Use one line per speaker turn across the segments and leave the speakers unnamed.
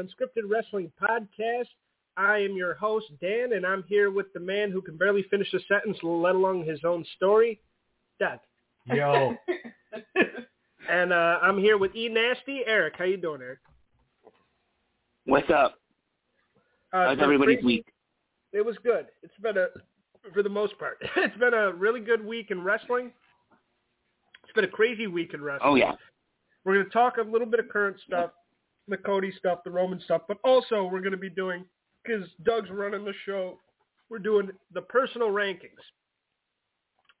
Unscripted Wrestling Podcast. I am your host, Dan, and I'm here with the man who can barely finish a sentence, let alone his own story, Doug.
Yo.
and uh, I'm here with E Nasty, Eric. How you doing, Eric?
What's up?
Uh,
How's everybody's
crazy-
week?
It was good. It's been a, for the most part, it's been a really good week in wrestling. It's been a crazy week in wrestling.
Oh yeah.
We're going to talk a little bit of current stuff, the Cody stuff, the Roman stuff, but also we're going to be doing, because Doug's running the show, we're doing the personal rankings.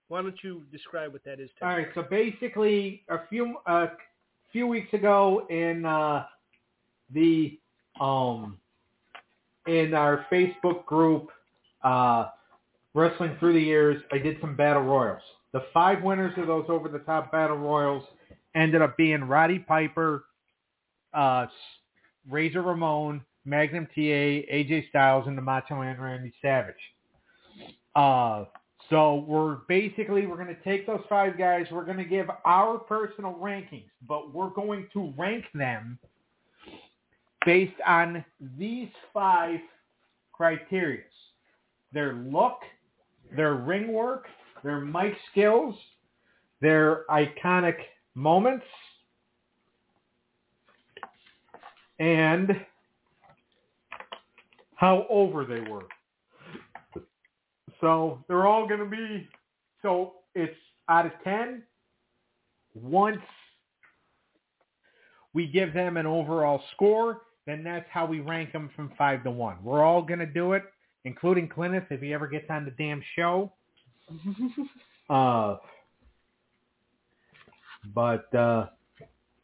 Why don't you describe what that is?
All right. So basically, a few a few weeks ago in uh, the um in our Facebook group, uh, Wrestling Through the Years, I did some battle royals. The five winners of those over the top battle royals ended up being Roddy Piper, uh, Razor Ramon, Magnum TA, AJ Styles, and the Macho Man Randy Savage. Uh, so we're basically we're going to take those five guys. We're going to give our personal rankings, but we're going to rank them based on these five criteria: their look, their ring work, their mic skills, their iconic moments, and how over they were. So they're all going to be, so it's out of 10. Once we give them an overall score, then that's how we rank them from 5 to 1. We're all going to do it, including Clintus if he ever gets on the damn show. uh, but, uh,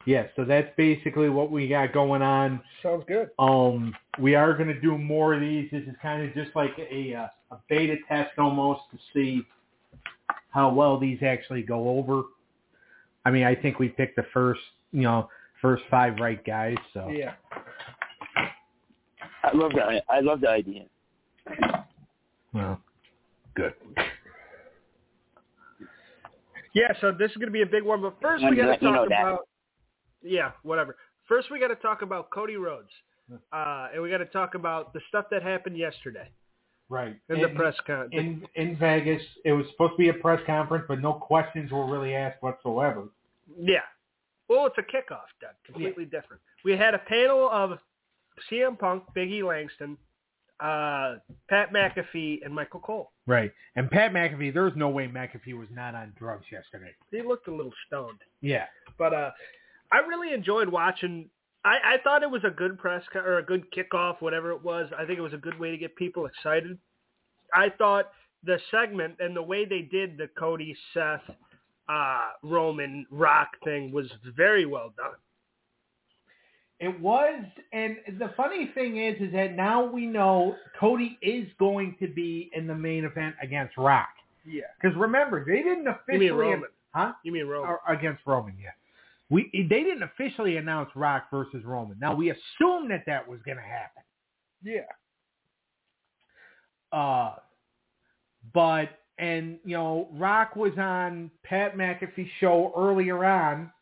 yeah, so that's basically what we got going on.
Sounds good.
Um, we are going to do more of these. This is kind of just like a uh, a beta test almost to see how well these actually go over. I mean, I think we picked the first, you know, first five right guys. So
Yeah.
I love that. I love the idea.
well, good.
Yeah, so this is going to be a big one, but first we got
to
to
let you
talk
know that.
Yeah, whatever. First we got to talk about Cody Rhodes, uh, and we got to talk about the stuff that happened yesterday
Right.
in the press con.
in in Vegas, it was supposed to be a press conference, but no questions were really asked whatsoever.
Yeah. Well, it's a kickoff, Doug. Completely different. We had a panel of CM Punk, Biggie Langston, uh, Pat McAfee, and Michael Cole.
Right. And Pat McAfee, there's no way McAfee was not on drugs yesterday.
He looked a little stoned.
Yeah.
But uh, I really enjoyed watching. I, I thought it was a good press co- or a good kickoff, whatever it was. I think it was a good way to get people excited. I thought the segment and the way they did the Cody, Seth, uh, Roman, Rock thing was very well done.
It was, and the funny thing is, is that now we know Cody is going to be in the main event against Rock.
Yeah.
Because remember, they didn't
You
officially,
mean Roman?
huh?
You mean Roman?
Or against Roman, yeah. We they didn't officially announce Rock versus Roman. Now we assumed that that was going to happen.
Yeah.
Uh, but and you know, Rock was on Pat McAfee's show earlier on,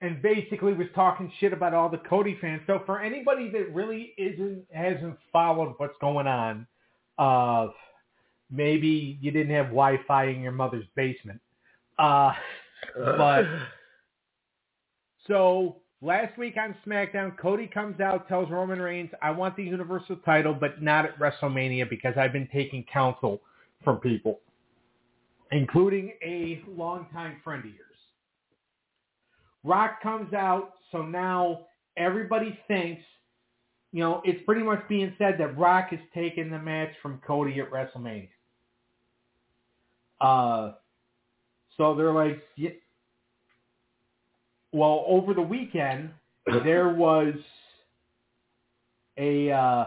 and basically was talking shit about all the Cody fans. So for anybody that really isn't hasn't followed what's going on, uh, maybe you didn't have Wi-Fi in your mother's basement. Uh, but so last week on SmackDown, Cody comes out, tells Roman Reigns, I want the Universal title, but not at WrestleMania because I've been taking counsel from people, including a longtime friend of yours. Rock comes out, so now everybody thinks, you know, it's pretty much being said that Rock is taking the match from Cody at WrestleMania. Uh, so they're like, yeah. Well, over the weekend there was a uh,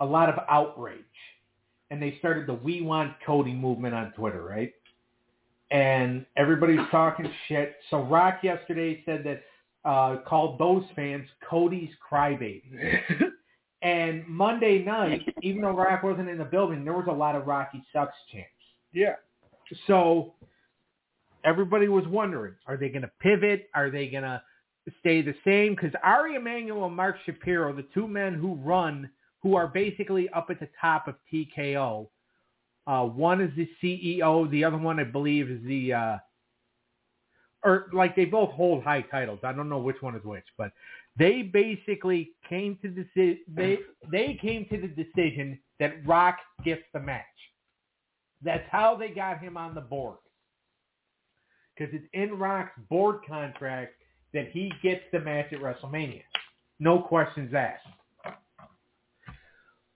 a lot of outrage, and they started the "We Want Cody" movement on Twitter, right? And everybody's talking shit. So Rock yesterday said that uh, called those fans Cody's crybaby. and Monday night, even though Rock wasn't in the building, there was a lot of Rocky sucks chants.
Yeah.
So everybody was wondering, are they going to pivot? Are they going to stay the same because Ari Emanuel and Mark Shapiro, the two men who run, who are basically up at the top of TKO. Uh, one is the CEO. The other one, I believe, is the, uh, or like they both hold high titles. I don't know which one is which, but they basically came to the they they came to the decision that Rock gets the match. That's how they got him on the board because it's in Rock's board contract that he gets the match at WrestleMania. No questions asked.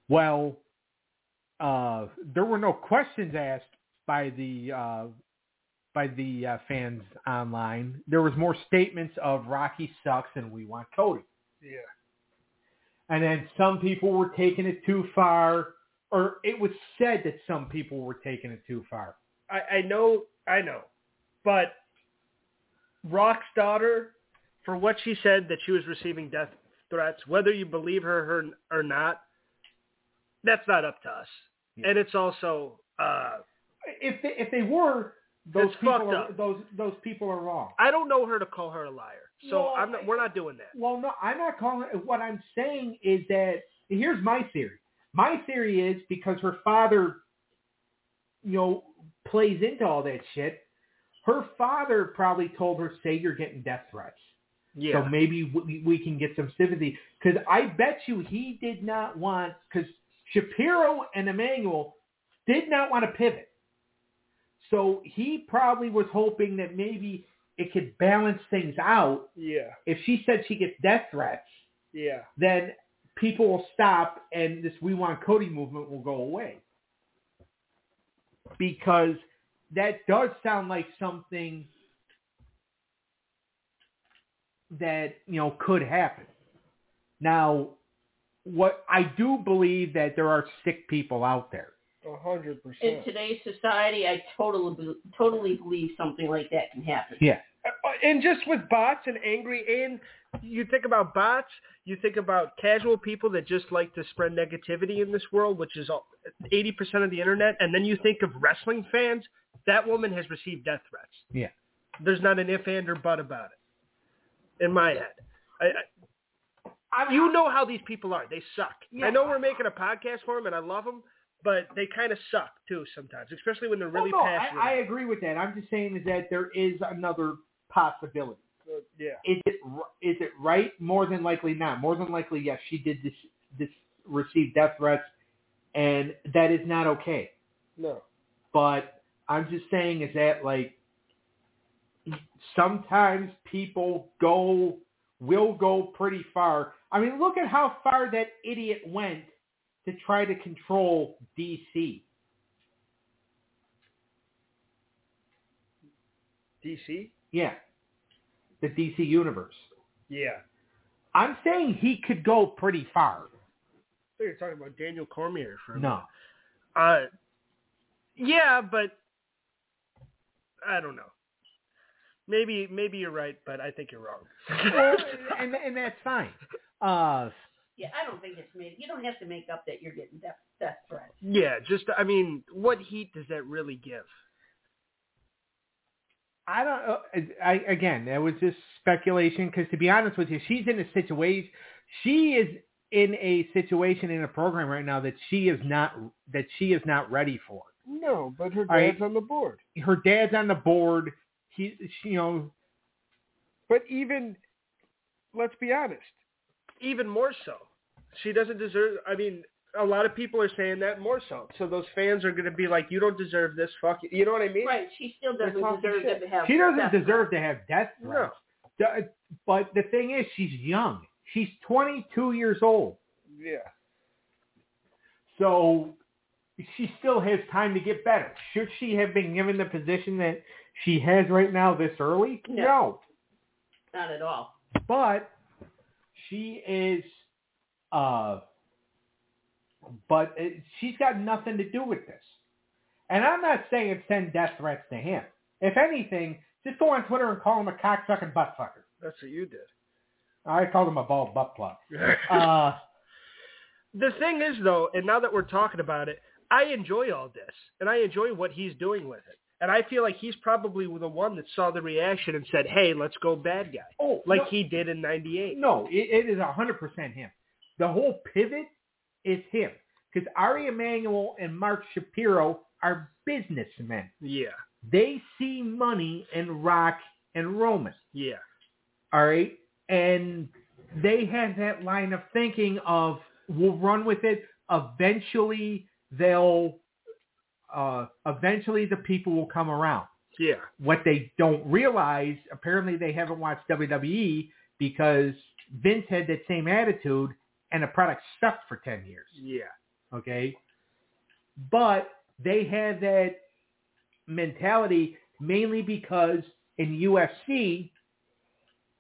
Well, uh, there were no questions asked by the uh, by the uh, fans online. There was more statements of Rocky sucks and we want Cody.
Yeah.
And then some people were taking it too far, or it was said that some people were taking it too far.
I, I know, I know, but Rock's daughter, for what she said that she was receiving death threats, whether you believe her or, or not, that's not up to us.
Yeah.
And it's also, uh,
If they, if they were, those people are, those those people are wrong.
I don't know her to call her a liar. So
Well,
I'm not, we're not doing that.
Well, no, I'm not calling it. What I'm saying is that here's my theory. My theory is because her father, you know, plays into all that shit. Her father probably told her, "Say you're getting death threats."
Yeah.
So maybe we, we can get some sympathy. Because I bet you he did not want, because Shapiro and Emanuel did not want to pivot. So he probably was hoping that maybe it could balance things out.
yeah.
If she said she gets death threats,
Yeah.
then people will stop and this We Want Cody movement will go away. Because that does sound like something that, you know, could happen. Now, what I do believe that there are sick people out there.
A hundred
In today's society, I totally totally believe something like that can happen.
Yeah.
And just with bots and angry, and you think about bots, you think about casual people that just like to spread negativity in this world, which is all- 80% of the internet, and then you think of wrestling fans, that woman has received death threats.
Yeah.
There's not an if, and, or but about it in my head. I, I,
I
you know how these people are. They suck.
Yeah.
I know we're making a podcast for them, and I love them, but they kind of suck, too, sometimes, especially when they're really
Well, no,
passionate.
I, I agree with that. I'm just saying is that there is another possibility.
Uh, yeah.
Is it r- is it right? More than likely not. More than likely, yes, she did this this receive death threats, and that is not okay.
No.
But I'm just saying is that like sometimes people go will go pretty far. I mean, look at how far that idiot went to try to control DC.
DC?
Yeah, the DC universe.
Yeah.
I'm saying he could go pretty far.
I think you're talking about Daniel Cormier for a
No.
Uh, yeah, but I don't know. Maybe maybe you're right, but I think you're wrong.
well, and and that's fine. Uh,
Yeah, I don't think it's made. You don't have to make up that you're getting death death threats.
yeah, just I mean, what heat does that really give?
I don't. Uh, I again, that was just speculation. Because to be honest with you, she's in a situation. She is in a situation in a program right now that she is not that she is not ready for.
No, but her
I-
dad's on the board.
Her dad's on the board. He, she, you know,
But even, let's be honest, even more so, she doesn't deserve. I mean, a lot of people are saying that more so. So those fans are going to be like, "You don't deserve this." Fuck you. You know what I mean?
Right? She still doesn't deserve
shit.
to have.
she doesn't
death
deserve to have death threats. The- But the thing is, she's young. She's 22 years old.
Yeah.
So she still has time to get better. Should she have been given the position that she has right now this early?
No.
No.
Not at all.
But she is uh but it, she's got nothing to do with this. And I'm not saying it's send death threats to him. If anything, just go on Twitter and call him a cocksucking butt fucker.
That's what you did.
I called him a bald butt plug. Uh,
the thing is, though, and now that we're talking about it, I enjoy all this, and I enjoy what he's doing with it. And I feel like he's probably the one that saw the reaction and said, "Hey, let's go bad guy,"
Oh,
like
no,
he did in '98.
No, it, it is hundred percent him. The whole pivot is him because Ari Emanuel and Mark Shapiro are businessmen.
Yeah,
They see money in Rock and Roman.
yeah,
All right, and they have that line of thinking of we'll run with it. Eventually, they'll. Uh, eventually, the people will come around.
yeah,
What they don't realize, apparently, they haven't watched WWE because Vince had that same attitude, and the product sucked for ten years.
yeah,
Okay, but they have that mentality mainly because in UFC,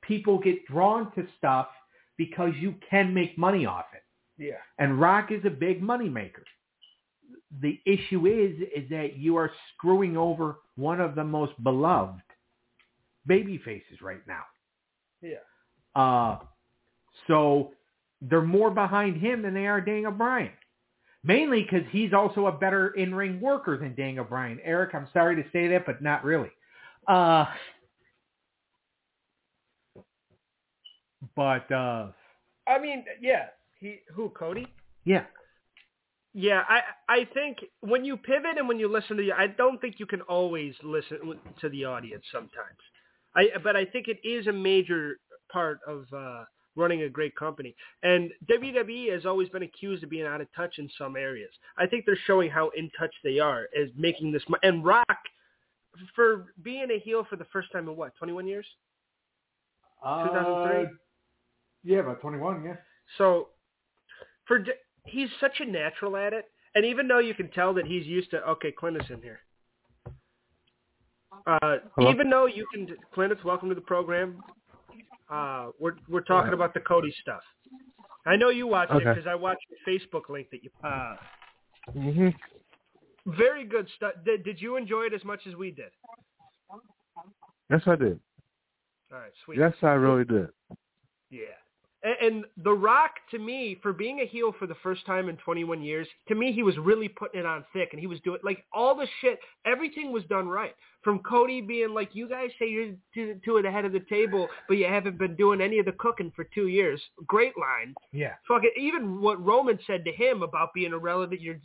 people get drawn to stuff because you can make money off it.
yeah.
And Rock is a big money maker. The issue is is that you are screwing over one of the most beloved baby faces right now.
Yeah.
Uh so they're more behind him than they are Daniel Bryan. Mainly because he's also a better in-ring worker than Daniel Bryan. Eric, I'm sorry to say that, but not really. Uh, but uh,
I mean, yeah. He who Cody?
yeah,
Yeah, I I think when you pivot and when you listen to the, I don't think you can always listen to the audience sometimes. I but I think it is a major part of uh, running a great company. And WWE has always been accused of being out of touch in some areas. I think they're showing how in touch they are as making this. And Rock, for being a heel for the first time in what 21 years. 2003?
Uh, yeah, about 21, yeah.
So, for he's such a natural at it, and even though you can tell that he's used to okay, Clint is in here. Uh, even though you can, Clintus, welcome to the program. Uh, we're we're talking about the Cody stuff. I know you watched it because I watched your Facebook link that you. Uh,
hmm
very good stuff. Did, did you enjoy it as much as we did?
Yes, I did.
All right, sweet.
Yes, I really did.
Yeah. And, and The Rock, to me, for being a heel for the first time in 21 years, to me, he was really putting it on thick, and he was doing like all the shit. Everything was done right. From Cody being like, "You guys say you're two, two at the head of the table, but you haven't been doing any of the cooking for two years." Great line.
Yeah.
Fuck it. Even what Roman said to him about being irrelevant, you're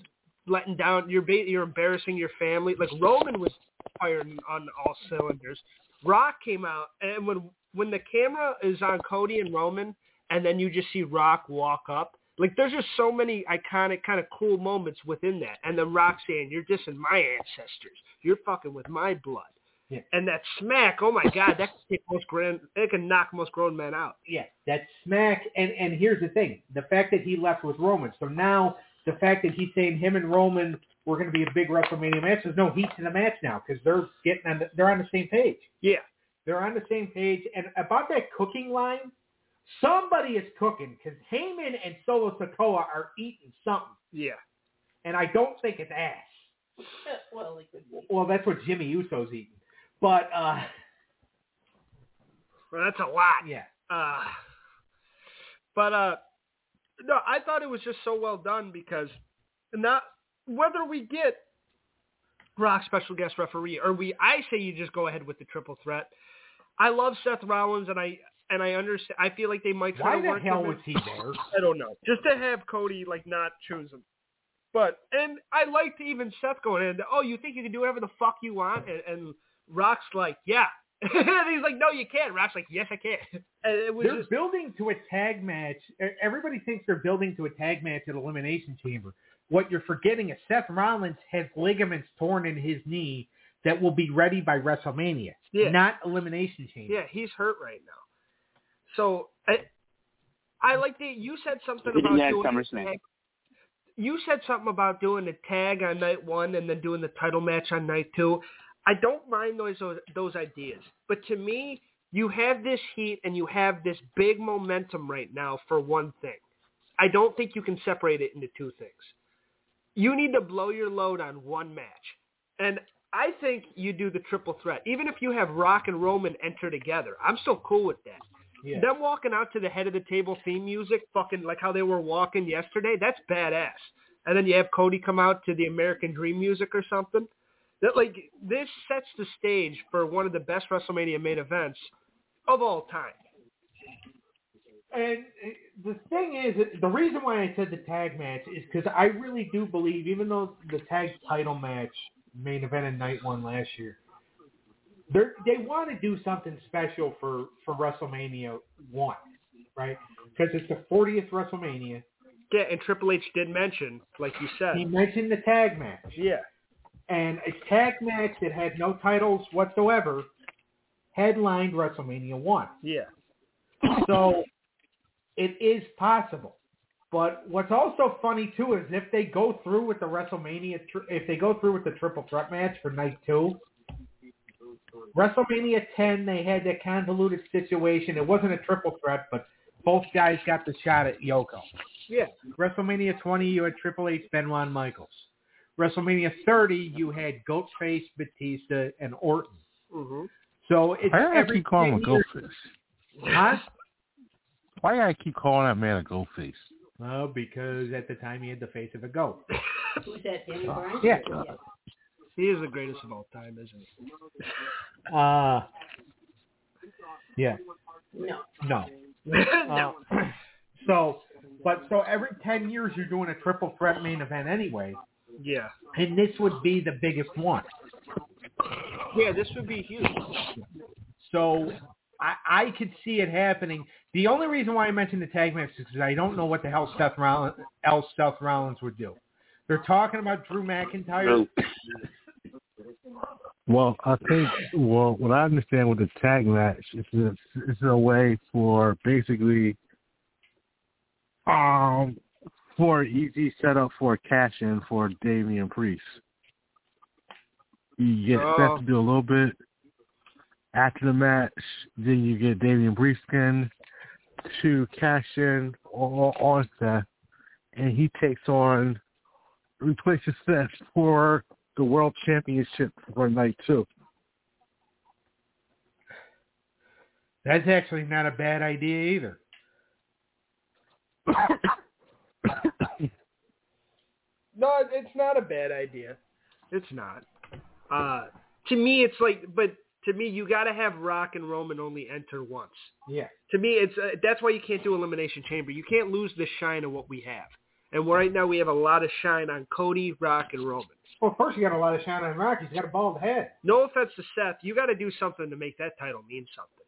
letting down, you're you're embarrassing your family. Like Roman was firing on all cylinders. Rock came out, and when when the camera is on Cody and Roman, and then you just see Rock walk up, like there's just so many iconic, kind of cool moments within that. And then Rock saying, "You're dissing my ancestors. You're fucking with my blood."
Yeah.
And that smack, oh my god, that can take most grand, it can knock most grown men out.
Yeah, that smack. And and here's the thing: the fact that he left with Roman. So now the fact that he's saying him and Roman were going to be a big WrestleMania match. There's no heat to the match now because they're getting on. The, they're on the same page.
Yeah.
They're on the same page. And about that cooking line, somebody is cooking because Heyman and Solo Sikoa are eating something,
Yeah.
and I don't think it's ass.
well, it could be.
Well, that's what Jimmy Uso's eating. But uh,
Well, that's a lot.
yeah,
Uh, but uh, no, I thought it was just so well done because not whether we get Rock special guest referee or we, I say you just go ahead with the triple threat. I love Seth Rollins and I and I understand. I feel like they might try
why
to
the hell was he there?
I don't know. Just to have Cody like not choose him. But and I liked even Seth going in. Oh, you think you can do whatever the fuck you want? And, and Rock's like, yeah. and he's like, no, you can't. Rock's like, yes, I can. And it was
They're
just
building to a tag match. Everybody thinks they're building to a tag match at Elimination Chamber. What you're forgetting is Seth Rollins has ligaments torn in his knee that will be ready by WrestleMania,
Yeah.
not Elimination Chamber.
Yeah, he's hurt right now. So I, I like the. You said something about doing. Tag- You said something about doing the tag on night one and then doing the title match on night two. I don't mind those those ideas, but to me, you have this heat and you have this big momentum right now for one thing. I don't think you can separate it into two things. You need to blow your load on one match. And I think you do the triple threat. Even if you have Rock and Roman enter together, I'm still cool with that.
Yeah.
Them walking out to the head of the table theme music, fucking like how they were walking yesterday, that's badass. And then you have Cody come out to the American Dream music or something. That like this sets the stage for one of the best WrestleMania main events of all time.
And uh, the thing is, the reason why I said the tag match is because I really do believe, even though the tag title match main event in night one last year, they they want to do something special for for WrestleMania one, right? Because it's the 40th WrestleMania.
Yeah, and Triple H did mention, like you said.
He mentioned the tag match,
Yeah.
and a tag match that had no titles whatsoever headlined WrestleMania one.
Yeah.
So it is possible. But what's also funny too is if they go through with the WrestleMania, if they go through with the triple threat match for night two, WrestleMania 10 they had that convoluted situation. It wasn't a triple threat, but both guys got the shot at Yoko.
Yeah.
WrestleMania 20 you had Triple H, Benoit, and Michaels. WrestleMania 30 you had Goatface, Batista, and Orton.
hmm
So it's
Why do I
every
keep calling him a
10 years-
goldfish?
Huh?
Why do I keep calling that man a goldfish?
Well, because at the time he had the face of a goat.
Who's that, Danny Bryan?
Yeah.
He is the greatest of all time, isn't he?
Uh, yeah,
No.
no.
no.
Uh, so, but so every 10 years you're doing a triple threat main event anyway,
Yeah.
and this would be the biggest one.
Yeah, this would be huge.
So I, I could see it happening. The only reason why I mentioned the tag match is because I don't know what the hell Seth Rollins, else Seth Rollins would do. They're talking about Drew McIntyre.
Well, I think well, what I understand with the tag match is it's, it's a way for basically um for easy setup for cash in for Damian Priest. You get
Oh.
Seth to do a little bit after the match, then you get Damian Priest in to cash in on, on Seth, and he takes on replaces Seth for the World Championship for night two.
That's actually not a bad idea either.
No, it's not a bad idea. It's not. Uh, to me, it's like, but to me, you got to have Rock and Roman only enter once.
Yeah.
To me, it's uh, that's why you can't do Elimination Chamber. You can't lose the shine of what we have. And right now, we have a lot of shine on Cody, Rock, and Roman.
Well, first you got a lot of shine on Rocky. He's got a bald head.
No offense to Seth, you got to do something to make that title mean something.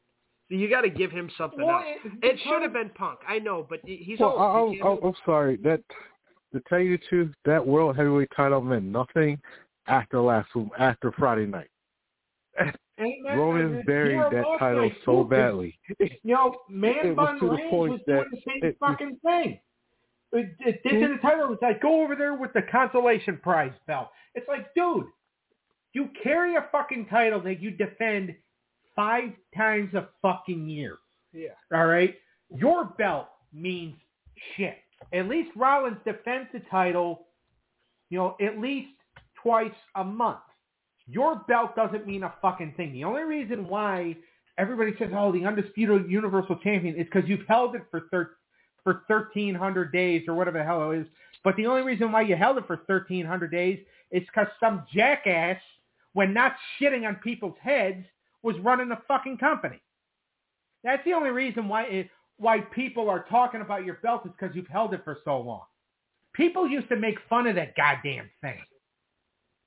So you got to give him something
Well,
else.
it-
It should have been Punk. I know, but he's
Well,
old.
I,
He
I,
can't-
I'm sorry. That to tell you the truth, that world heavyweight title meant nothing after last after Friday night.
Ain't that-
Roman buried
You're
that title
like,
so badly.
You know, Man
It was
Bun
to the point
was doing
that
the same
it-
fucking thing. It, it, this hmm? is the title. It's like go over there with the consolation prize belt. It's like, dude, you carry a fucking title that you defend five times a fucking year.
yeah.
All right, your belt means shit. At least Rollins defends the title, you know, at least twice a month. Your belt doesn't mean a fucking thing. The only reason why everybody says, "Oh, the undisputed Universal Champion," is because you've held it for thir- for thirteen hundred days or whatever the hell it is. But the only reason why you held it for thirteen hundred days is because some jackass, when not shitting on people's heads, was running the fucking company. That's the only reason why it, why people are talking about your belt is because you've held it for so long. People used to make fun of that goddamn thing.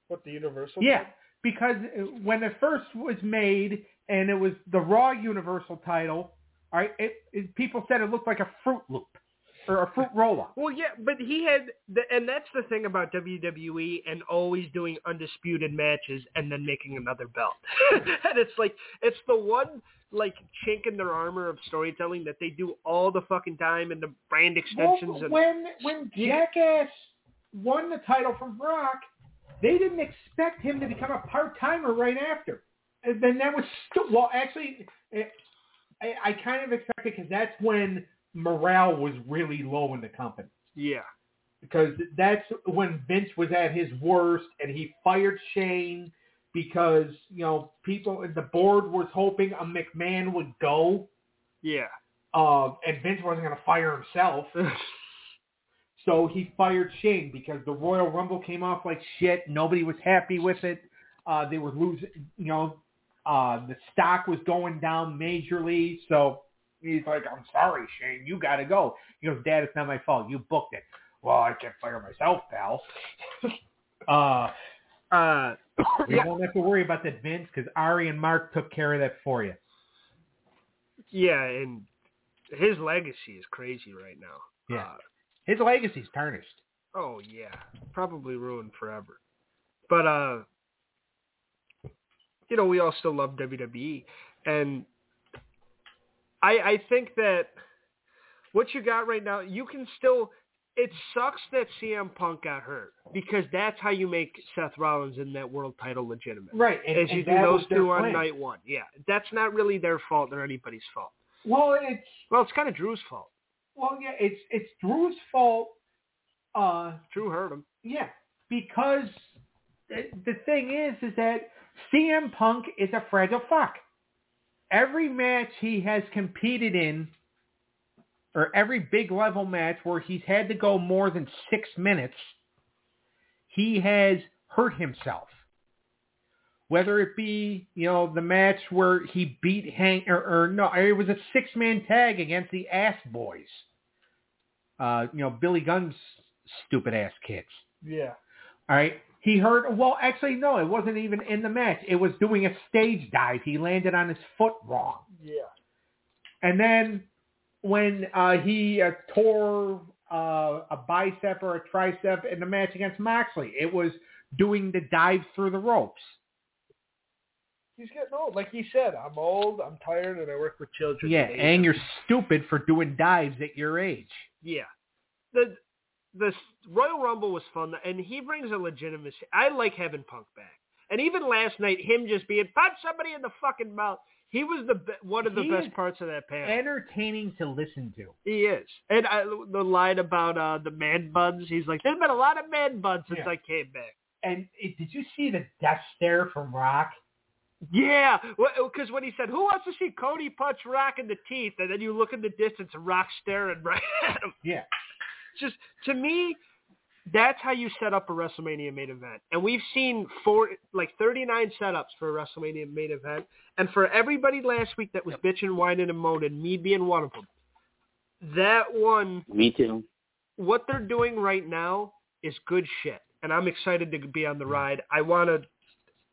What the Universal?
Yeah, because uh, when it first was made and it was the Raw Universal title, all right, it, it, people said it looked like a Fruit Loop or a Fruit Roll-Up.
Well, yeah, but he had, the, and that's the thing about WWE and always doing undisputed matches and then making another belt. and it's like it's the one like chink in their armor of storytelling that they do all the fucking time and the brand extensions
Well,
and
when when Jackass won the title from Brock, they didn't expect him to become a part timer right after. And then that was stu- well, actually, it, I, I kind of expected because that's when morale was really low in the company.
yeah,
Because that's when Vince was at his worst, and he fired Shane because you know people in the board was hoping a McMahon would go,
yeah.
uh, and Vince wasn't going to fire himself. So he fired Shane because the Royal Rumble came off like shit. Nobody was happy with it. uh, they were losing. You know, uh, the stock was going down majorly. So he's like, "I'm sorry, Shane, you got to go." He goes, "Dad, it's not my fault. You booked it." Well, I can't fire myself, pal. uh,
Uh,
you
Yeah.
don't have to worry about that, Vince, because Ari and Mark took care of that for you.
yeah, and his legacy is crazy right now.
Yeah.
Uh,
His legacy's tarnished.
oh yeah, probably ruined forever. But uh, you know, we all still love WWE, and I I think that what you got right now, you can still. It sucks that CM Punk got hurt because that's how you make Seth Rollins in that world title legitimate.
Right. And,
As you do those two on
plan.
night one. Yeah, that's not really their fault or anybody's fault.
Well, it's
Well, it's kind of Drew's fault.
well, yeah, it's it's Drew's fault. Uh,
Drew hurt him.
yeah, because the thing is, is that CM Punk is a fragile fuck. Every match he has competed in, or every big level match where he's had to go more than six minutes, he has hurt himself. Whether it be, you know, the match where he beat Hank, or, or no, it was a six-man tag against the Ass Boys. Uh, you know, Billy Gunn's stupid ass kids.
Yeah.
All right. He hurt. Well, actually, no, it wasn't even in the match. It was doing a stage dive. He landed on his foot wrong.
Yeah.
And then when uh, he uh, tore uh, a bicep or a tricep in the match against Moxley, it was doing the dive through the ropes.
He's getting old. Like he said, I'm old, I'm tired, and I work with children.
Yeah, and you're stupid for doing dives at your age.
Yeah. The the Royal Rumble was fun, and he brings a legitimacy. I like having Punk back, and even last night, him just being punch somebody in the fucking mouth. He was the be- one of the
He
best parts of that panel.
Entertaining to listen to.
he is, and I, the line about uh, the man buns. He's like, "There's been a lot of man buns since
Yeah.
I came back."
And it, did you see the death stare from Rock?
Yeah, because when he said, "Who wants to see Cody punch Rock in the teeth?" and then you look in the distance and Rock staring right at him.
Yeah.
Just to me, that's how you set up a WrestleMania main event. And we've seen four, like 39 setups for a WrestleMania main event. And for everybody last week that was bitching, whining, and moaning, me being one of them, that one,
Me too.
what they're doing right now is good shit. And I'm excited to be on the mm. ride. I want to.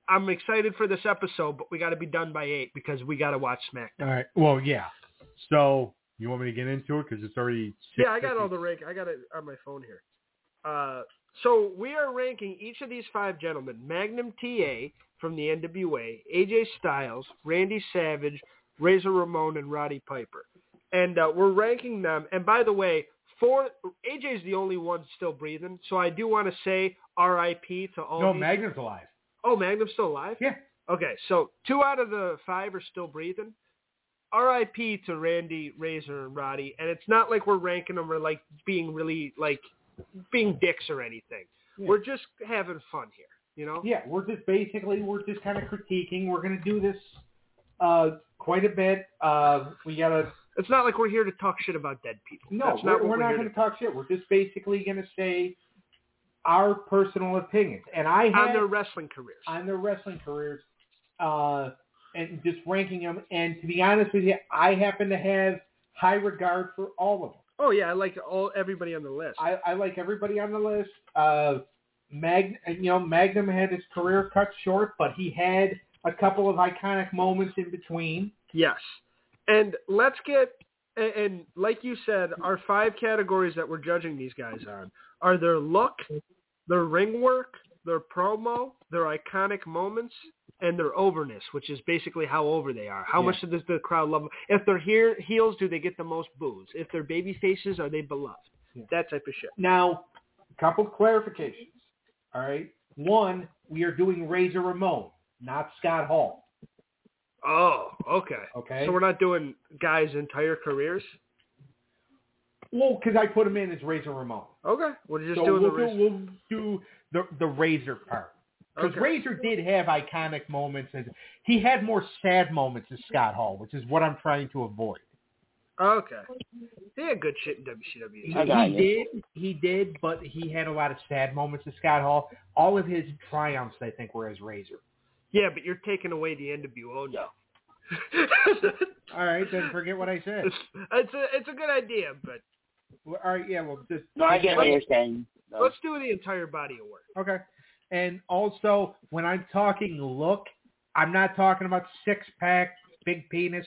I'm excited for this episode, but we got to be done by eight because we got to watch SmackDown.
All right. Well, yeah. So you want me to get into it because it's already.
Yeah, I got all the rank. I got it on my phone here. Uh, so we are ranking each of these five gentlemen: Magnum TA from the NWA, AJ Styles, Randy Savage, Razor Ramon, and Roddy Piper. And uh, we're ranking them. And by the way, four AJ's the only one still breathing. So I do want to say R.I.P. to all.
No,
these-
Magnum's alive.
Oh, Magnum's still alive.
Yeah.
Okay, so two out of the five are still breathing. R.I.P. to Randy, Razor, and Roddy, and it's not like we're ranking them or like being really like being dicks or anything.
Yeah.
We're just having fun here, you know.
Yeah, we're just basically we're just kind of critiquing. We're gonna do this uh quite a bit. Uh, we gotta
It's not like we're here to talk shit about dead people.
no,
That's not
we're, we're not gonna
to-
talk shit. We're just basically gonna say our personal opinions. And I
on
have
their wrestling careers.
on their wrestling careers, uh, and just ranking them. And to be honest with you, I happen to have high regard for all of them.
oh yeah, I like all everybody on the list.
I, I like everybody on the list. Uh, Mag, you know, Magnum had his career cut short, but he had a couple of iconic moments in between.
Yes. And let's get and, and like you said, our five categories that we're judging these guys on are their look, their ring work, their promo, their iconic moments, and their overness, which is basically how over they are. How
Yeah.
much does the crowd love them? If they're here heels, do they get the most boos? If they're baby faces, are they beloved?
Yeah.
That type of shit.
Now, a couple of clarifications. All right. One, we are doing Razor Ramon, not Scott Hall.
Oh, okay.
Okay.
So we're not doing guys' entire careers.
well, because I put him in as Razor Ramon.
Okay, we're just
so
doing
we'll
the
do,
race.
we'll do the the Razor part. Because
Okay.
Razor did have iconic moments, and he had more sad moments than Scott Hall, which is what I'm trying to avoid.
Okay. They had good shit in WCW.
He, he did, he did, but he had a lot of sad moments with Scott Hall. All of his triumphs, I think, were as Razor.
Yeah, but you're taking away the NWO now.
All right, then forget what I said.
it's, it's a it's a good idea, but
Well, All right, yeah, well, just
No, I get what you're saying. No.
let's do the entire body of work.
Okay. And also, when I'm talking look, I'm not talking about six pack, big penis,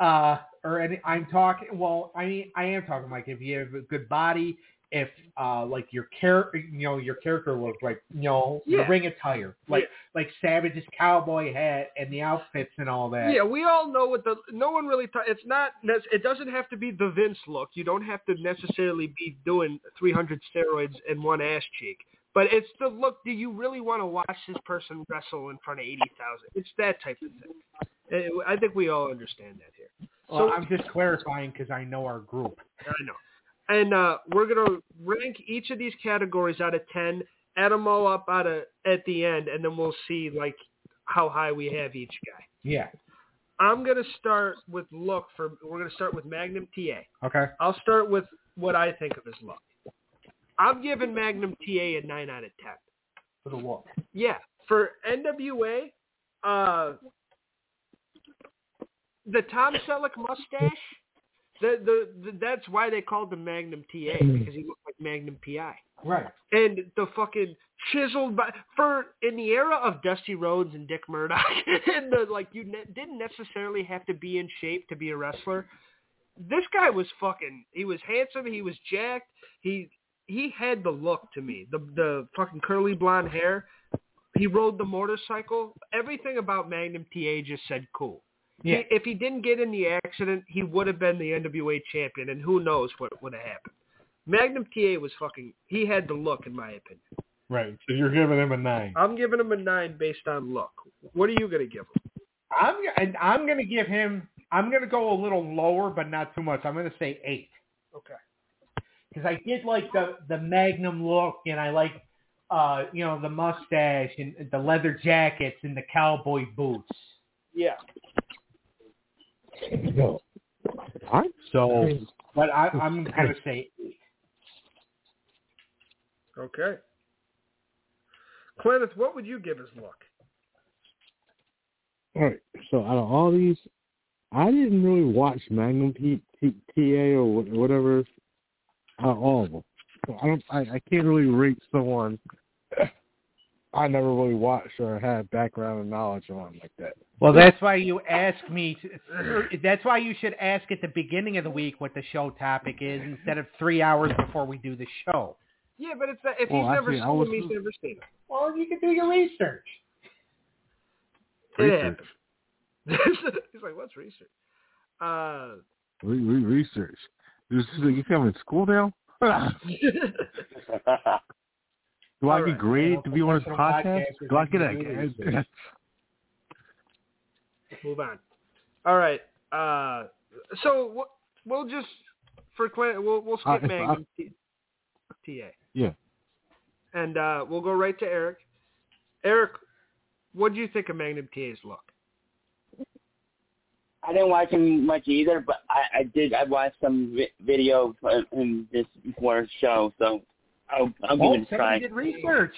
uh, or any. I'm talking. Well, I mean, I am talking like if you have a good body, if uh, like your character, you know, your character looks like, you know,
Yeah.
the ring attire, like like Savage's cowboy hat and the outfits and all that.
Yeah, we all know what the. No one really. Ta- it's not. It doesn't have to be the Vince look. You don't have to necessarily be doing 300 steroids and one ass cheek. But it's the look. Do you really want to watch this person wrestle in front of 80,000? It's that type of thing. I think we all understand that here.
Well,
So-
I'm just clarifying because I know our group.
I know. And uh, we're gonna rank each of these categories out of ten, add them all up out of at the end, and then we'll see like how high we have each guy.
Yeah.
I'm gonna start with look for. We're gonna start with Magnum TA.
Okay.
I'll start with what I think of his look. I'm giving Magnum TA a nine out of ten.
For the look.
Yeah, for NWA, uh, the Tom Selleck mustache. The, the the that's why they called him Magnum TA because he looked like Magnum PI.
Right.
And the fucking chiseled by for in the era of Dusty Rhodes and Dick Murdoch, and the like, you ne- didn't necessarily have to be in shape to be a wrestler. This guy was fucking. He was handsome. He was jacked. He he had the look to me. The the fucking curly blonde hair. He rode the motorcycle. Everything about Magnum TA just said cool.
Yeah.
He, if he didn't get in the accident, he would have been the NWA champion, and who knows what would have happened. Magnum TA was fucking. He had the look, in my opinion.
Right. So you're giving him a nine.
I'm giving him a nine based on look. What are you gonna give him?
I'm and I'm gonna give him. I'm gonna go a little lower, but not too much. I'm gonna say eight
Okay.
Because I did like the the Magnum look, and I like, uh, you know, the mustache and the leather jackets and the cowboy boots.
Yeah.
All right.
So, but I, I'm gonna say eight.
Okay. Clenneth, what would you give his look?
All right. So out of all these, I didn't really watch Magnum T, T, TA or whatever. Out of all of them, so I don't. I, I can't really rate someone. I never really watched or had background and knowledge on like that.
Well, that's why you ask me. To, that's why you should ask at the beginning of the week what the show topic is instead of three hours before we do the show.
Yeah, but it's not, if
Well,
he's never
actually, I
seen
was-
him, he's never seen him.
Well, you can do your research.
It
Research.
happens. he's like, what's research? Uh,
Re, re, research. You coming to school now? Do I
All
get
right.
graded to be on this podcast? Do I get a?
move on. All right. Uh, so we'll, we'll just for Clint, we'll we'll
Uh,
skip Magnum T- TA.
Yeah.
And uh, we'll go right to Eric. Eric, what do you think of Magnum TA's look?
I didn't watch him much either, but I, I did. I watched some vi- video of him this before the show, so I'll, I'll
Oh,
give it a oh,
somebody
try.
did research.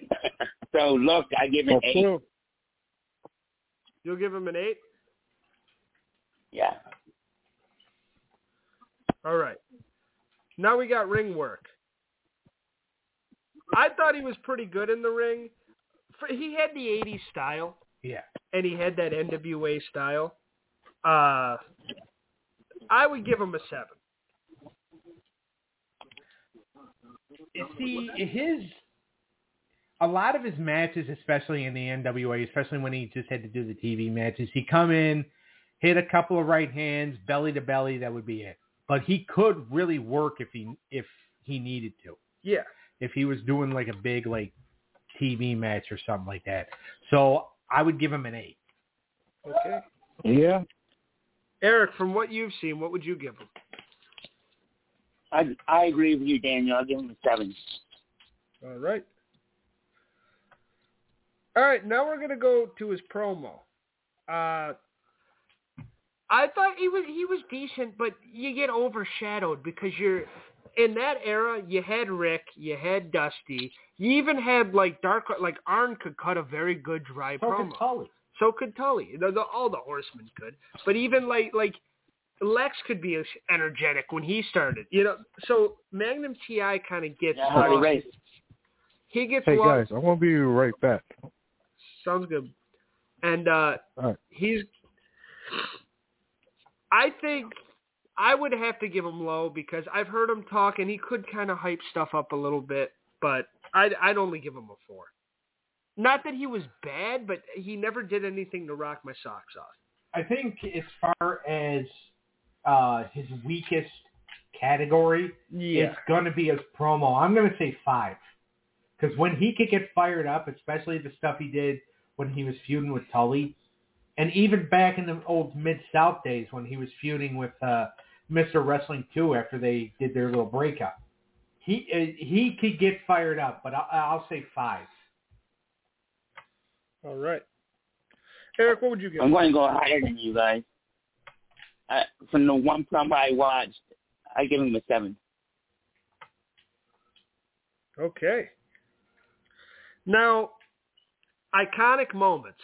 so look, I give it
Well,
eight.
put-
You'll give him an eight.
Yeah.
All right. Now we got ring work. I thought he was pretty good in the ring. He had the '80s style,
Yeah.
and he had that NWA style. Uh, I would give him a seven.
See, his a lot of his matches, especially in the NWA, especially when he just had to do the TV matches, he come in, hit a couple of right hands, belly to belly, that would be it. But he could really work if he if he needed to.
Yeah.
If he was doing like a big like TV match or something like that. So I would give him an eight.
Okay.
yeah.
Eric, from what you've seen, what would you give him?
I I agree with you, Daniel. I'll give him a seven.
All right. All right, now we're gonna go to his promo. Uh, I thought he was he was decent, but you get overshadowed because you're in that era, you had Rick, you had Dusty, you even had like Dark, like Arn could cut a very good dry
So
promo.
could Tully.
So could Tully. The, the, all the horsemen could. But even like like Lex could be energetic when he started. You know, so Magnum TA kind of gets
Yeah,
lost.
Race.
He gets
Hey
lost.
guys, I'm gonna be right back.
Sounds good. And uh
All right.
he's I think I would have to give him low because I've heard him talk and he could kind of hype stuff up a little bit, but I'd I'd only give him a 4. Not that he was bad, but he never did anything to rock my socks off.
I think as far as uh, his weakest category, it's going to be his promo. I'm going to say five. Because when he could get fired up, especially the stuff he did when he was feuding with Tully, and even back in the old Mid-South days when he was feuding with uh, Mr. Wrestling 2 after they did their little breakup, he uh, he could get fired up, but I'll, I'll say five.
All right. Eric, what would you give?
I'm going to go higher than you guys. I, from the one promo I watched, I give him a seven.
Okay. Now, iconic moments.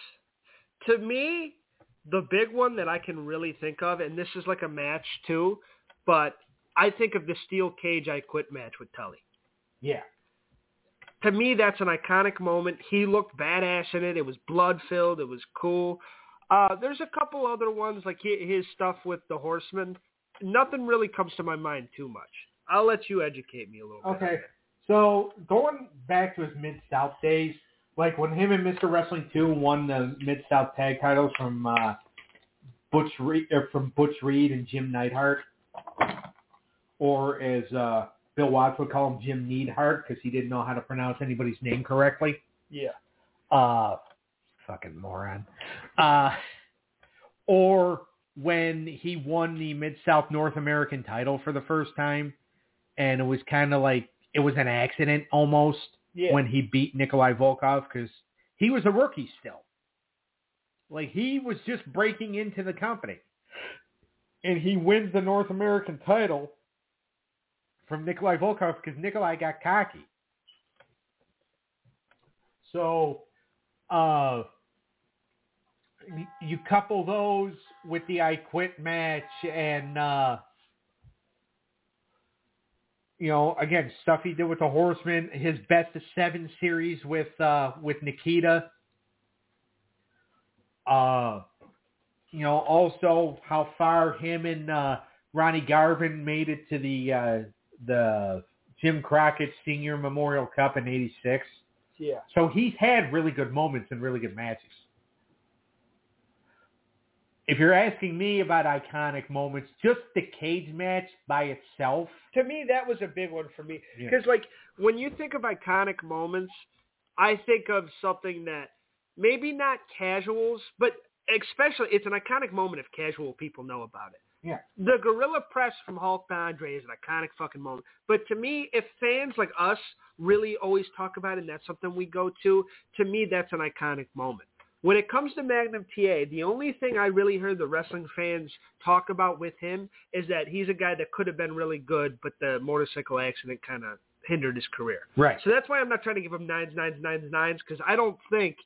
To me, the big one that I can really think of, and this is like a match too, but I think of the steel cage I quit match with Tully.
Yeah.
To me, that's an iconic moment. He looked badass in it. It was blood filled. It was cool. Uh, there's a couple other ones like hi- his stuff with the Horsemen. Nothing really comes to my mind too much. I'll let you educate me a little bit.
Okay. So going back to his Mid South days, like when him and Mr. Wrestling Two won the Mid South tag titles from uh, Butch Reed, or from Butch Reed and Jim Neidhart, or as uh, Bill Watts would call him, Jim Neidhart, because he didn't know how to pronounce anybody's name correctly.
Yeah.
Uh, fucking moron. Uh, or when he won the Mid South North American title for the first time, and it was kind of like it was an accident almost
Yeah.
when he beat Nikolai Volkov because he was a rookie still. Like he was just breaking into the company, and he wins the North American title from Nikolai Volkov because Nikolai got cocky. So, uh, you couple those with the I Quit match and, uh, you know, again, stuff he did with the Horsemen, his best of seven series with, uh, with Nikita. Uh, you know, also how far him and, uh, Ronnie Garvin made it to the, uh, the Jim Crockett Senior Memorial Cup in 86.
Yeah.
So he's had really good moments and really good matches. If you're asking me about iconic moments, just the cage match by itself.
to me that was a big one for me
Yeah.
because like when you think of iconic moments i think of something that maybe not casuals but especially it's an iconic moment if casual people know about it
Yeah.
the gorilla press from hulk andre is an iconic fucking moment but to me if fans like us really always talk about it and that's something we go to to me that's an iconic moment when it comes to Magnum TA, the only thing I really heard the wrestling fans talk about with him is that he's a guy that could have been really good, but the motorcycle accident kind of hindered his career.
Right.
So that's why I'm not trying to give him nines, nines, nines, nines, because I don't think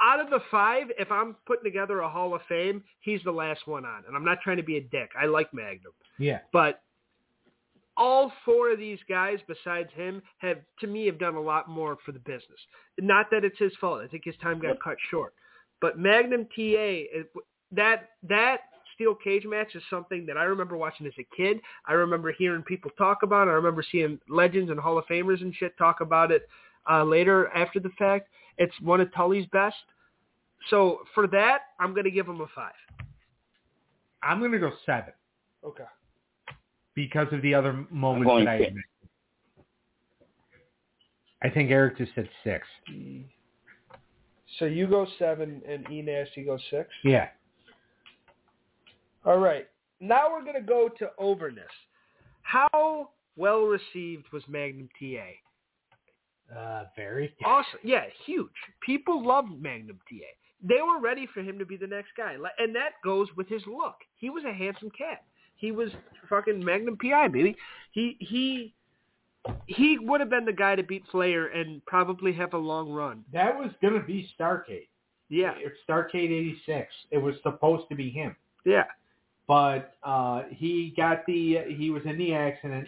out of the five, if I'm putting together a Hall of Fame, he's the last one on. And I'm not trying to be a dick. I like Magnum.
Yeah.
But all four of these guys, besides him, have to me have done a lot more for the business. Not that it's his fault. I think his time got cut short. But Magnum TA, that that steel cage match is something that I remember watching as a kid. I remember hearing people talk about. it. I remember seeing legends and Hall of Famers and shit talk about it uh, later after the fact. It's one of Tully's best. So for that, I'm going to give him a five.
I'm going to go seven
Okay.
Because of the other moments
going
that I
six.
admit. I think Eric just said six.
So you go seven and E Nasty goes six.
Yeah.
All right. Now we're going to go to overness. How well received was Magnum TA?
Uh, very.
Awesome. Yeah, huge. People loved Magnum TA. They were ready for him to be the next guy. And that goes with his look. He was a handsome cat. He was fucking Magnum PI, baby. He he he would have been the guy to beat Flair and probably have a long run.
That was gonna be Starcade.
Yeah,
It's Starcade '86. It was supposed to be him,
yeah,
but uh, he got the he was in the accident,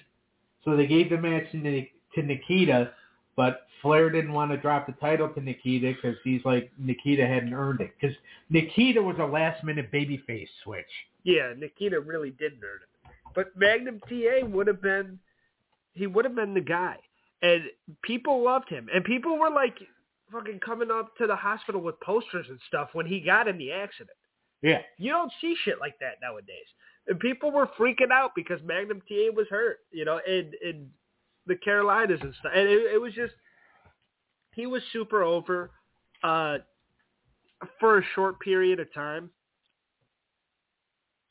so they gave the match to, to Nikita, but Flair didn't want to drop the title to Nikita because he's like Nikita hadn't earned it because Nikita was a last minute babyface switch.
Yeah. Nikita really did earn it, but Magnum TA would have been he would have been the guy, and people loved him, and people were like fucking coming up to the hospital with posters and stuff when he got in the accident.
Yeah,
You don't see shit like that nowadays. And people were freaking out because Magnum TA was hurt, you know, in in the Carolinas and stuff. And it, it was just he was super over uh for a short period of time.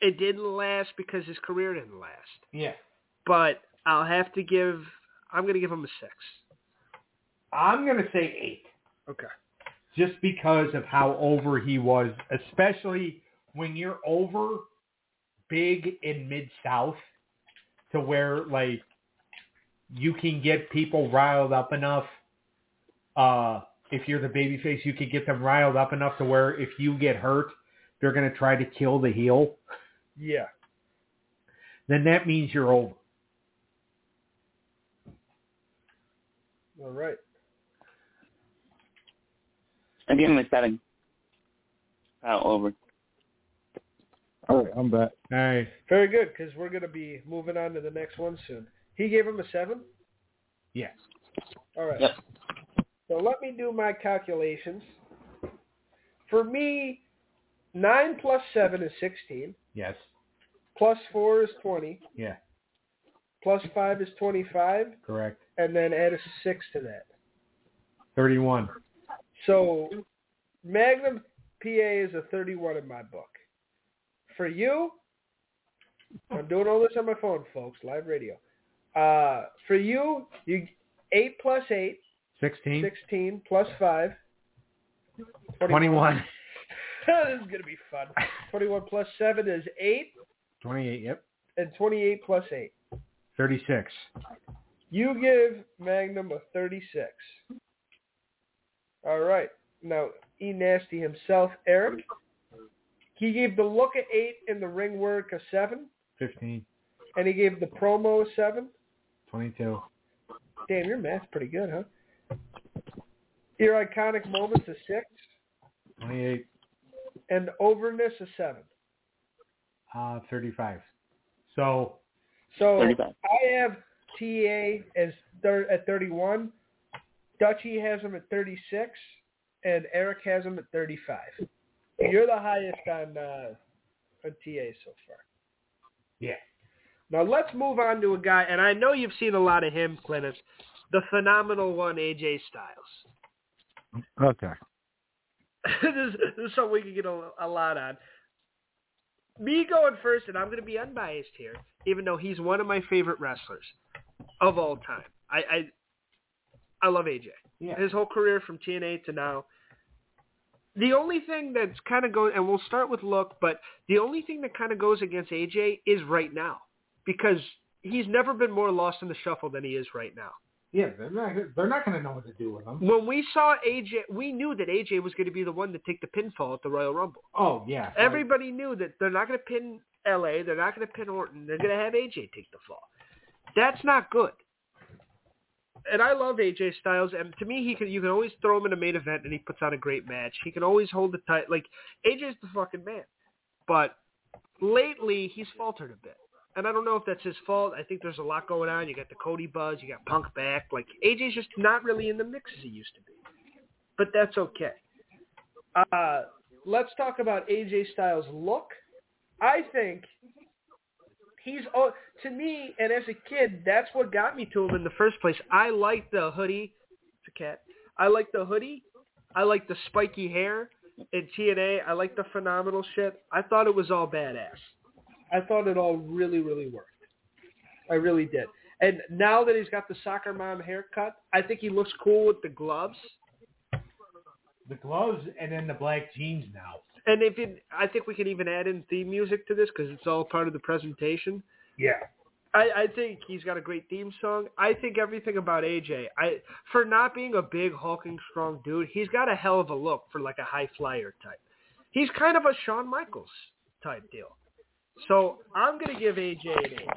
It didn't last because his career didn't last.
yeah.
But I'll have to give I'm going to give him a 6.
I'm gonna say eight.
Okay.
just because of how over he was, especially when you're over big in mid south to where like you can get people riled up enough. Uh, if you're the babyface, you can get them riled up enough to where if you get hurt, they're gonna try to kill the heel.
Yeah.
Then that means you're over.
All right.
I give him a seven. Out over.
All right, I'm back.
All right.
Very good cuz we're going to be moving on to the next one soon. He gave him a 7?
Yes.
All right.
Yep.
So let me do my calculations. For me, 9 plus 7 is 16.
Yes.
Plus 4 is 20.
Yeah.
Plus 5 is 25.
Correct.
And then add a 6 to that.
Thirty-one.
So Magnum TA is a 31 in my book. For you, I'm doing all this on my phone, folks, live radio. Uh, for you, you 8 plus 8,
Sixteen.
16 plus 5.
Twenty-one.
this is going to be fun. 21 plus 7 is 8,
Twenty-eight. Yep.
and 28 plus 8.
Thirty-six.
You give Magnum a 36. All right. Now, E. Nasty himself, Eric, he gave the look at 8 and the ring work a 7,
Fifteen.
and he gave the promo a 7.
Twenty-two.
Damn, your math's pretty good, huh? Your iconic moments a 6,
Twenty-eight.
And overness is 7.
Uh, 35. So,
So
35.
I have TA as thir- at 31. Dutchy has him at 36, and Eric has him at 35. You're the highest on uh, on TA so far.
yeah.
Now let's move on to a guy, and I know you've seen a lot of him, Clintus, the phenomenal one, AJ Styles.
Okay.
this, this is something we can get a, a lot on. Me going first, and I'm going to be unbiased here, even though he's one of my favorite wrestlers of all time. I I, I love AJ.
Yeah.
His whole career from TNA to now. The only thing that's kind of going, and we'll start with look, but the only thing that kind of goes against AJ is right now, because he's never been more lost in the shuffle than he is right now.
Yeah, they're not, they're not going to know what to do with him.
When we saw AJ, we knew that AJ was going to be the one to take the pinfall at the Royal Rumble.
Oh, yeah.
Everybody knew that they're not going to pin LA. They're not going to pin Orton. They're going to have AJ take the fall. That's not good. And I love AJ Styles, and to me, he can. You can always throw him in a main event, and he puts on a great match. He can always hold the tight. Like AJ's the fucking man. But lately, he's faltered a bit, and I don't know if that's his fault. I think there's a lot going on. You got the Cody buzz. You got Punk back. Like AJ's just not really in the mix as he used to be. But that's okay. Uh, let's talk about AJ Styles' look. I think he's oh, to me, and as a kid, that's what got me to him in the first place. I like the hoodie. It's a cat. I like the hoodie. I like the spiky hair in TNA. I like the phenomenal shit. I thought it was all badass. I thought it all really, really worked. I really did. And now that he's got the soccer mom haircut, I think he looks cool with the gloves.
The gloves and then the black jeans now.
And if it, I think we can even add in theme music to this because it's all part of the presentation.
Yeah.
I, I think he's got a great theme song. I think everything about AJ, I for not being a big hulking strong dude, he's got a hell of a look for like a high flyer type. He's kind of a Shawn Michaels type deal. So I'm gonna give AJ an eight.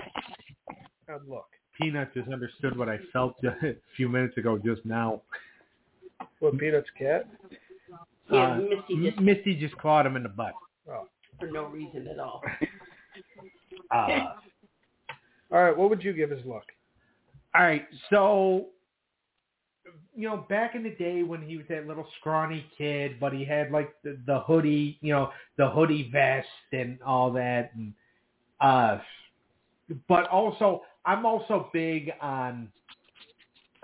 And look,
Peanut just understood what I felt a few minutes ago just now.
what Peanut's cat?
Yeah,
Uh,
Misty just
Misty just clawed him in the butt.
for no reason at all.
Uh,
All right, what would you give his look?
all right, so you know, back in the day when he was that little scrawny kid, but he had like the, the hoodie, you know, the hoodie vest and all that, and uh, but also I'm also big on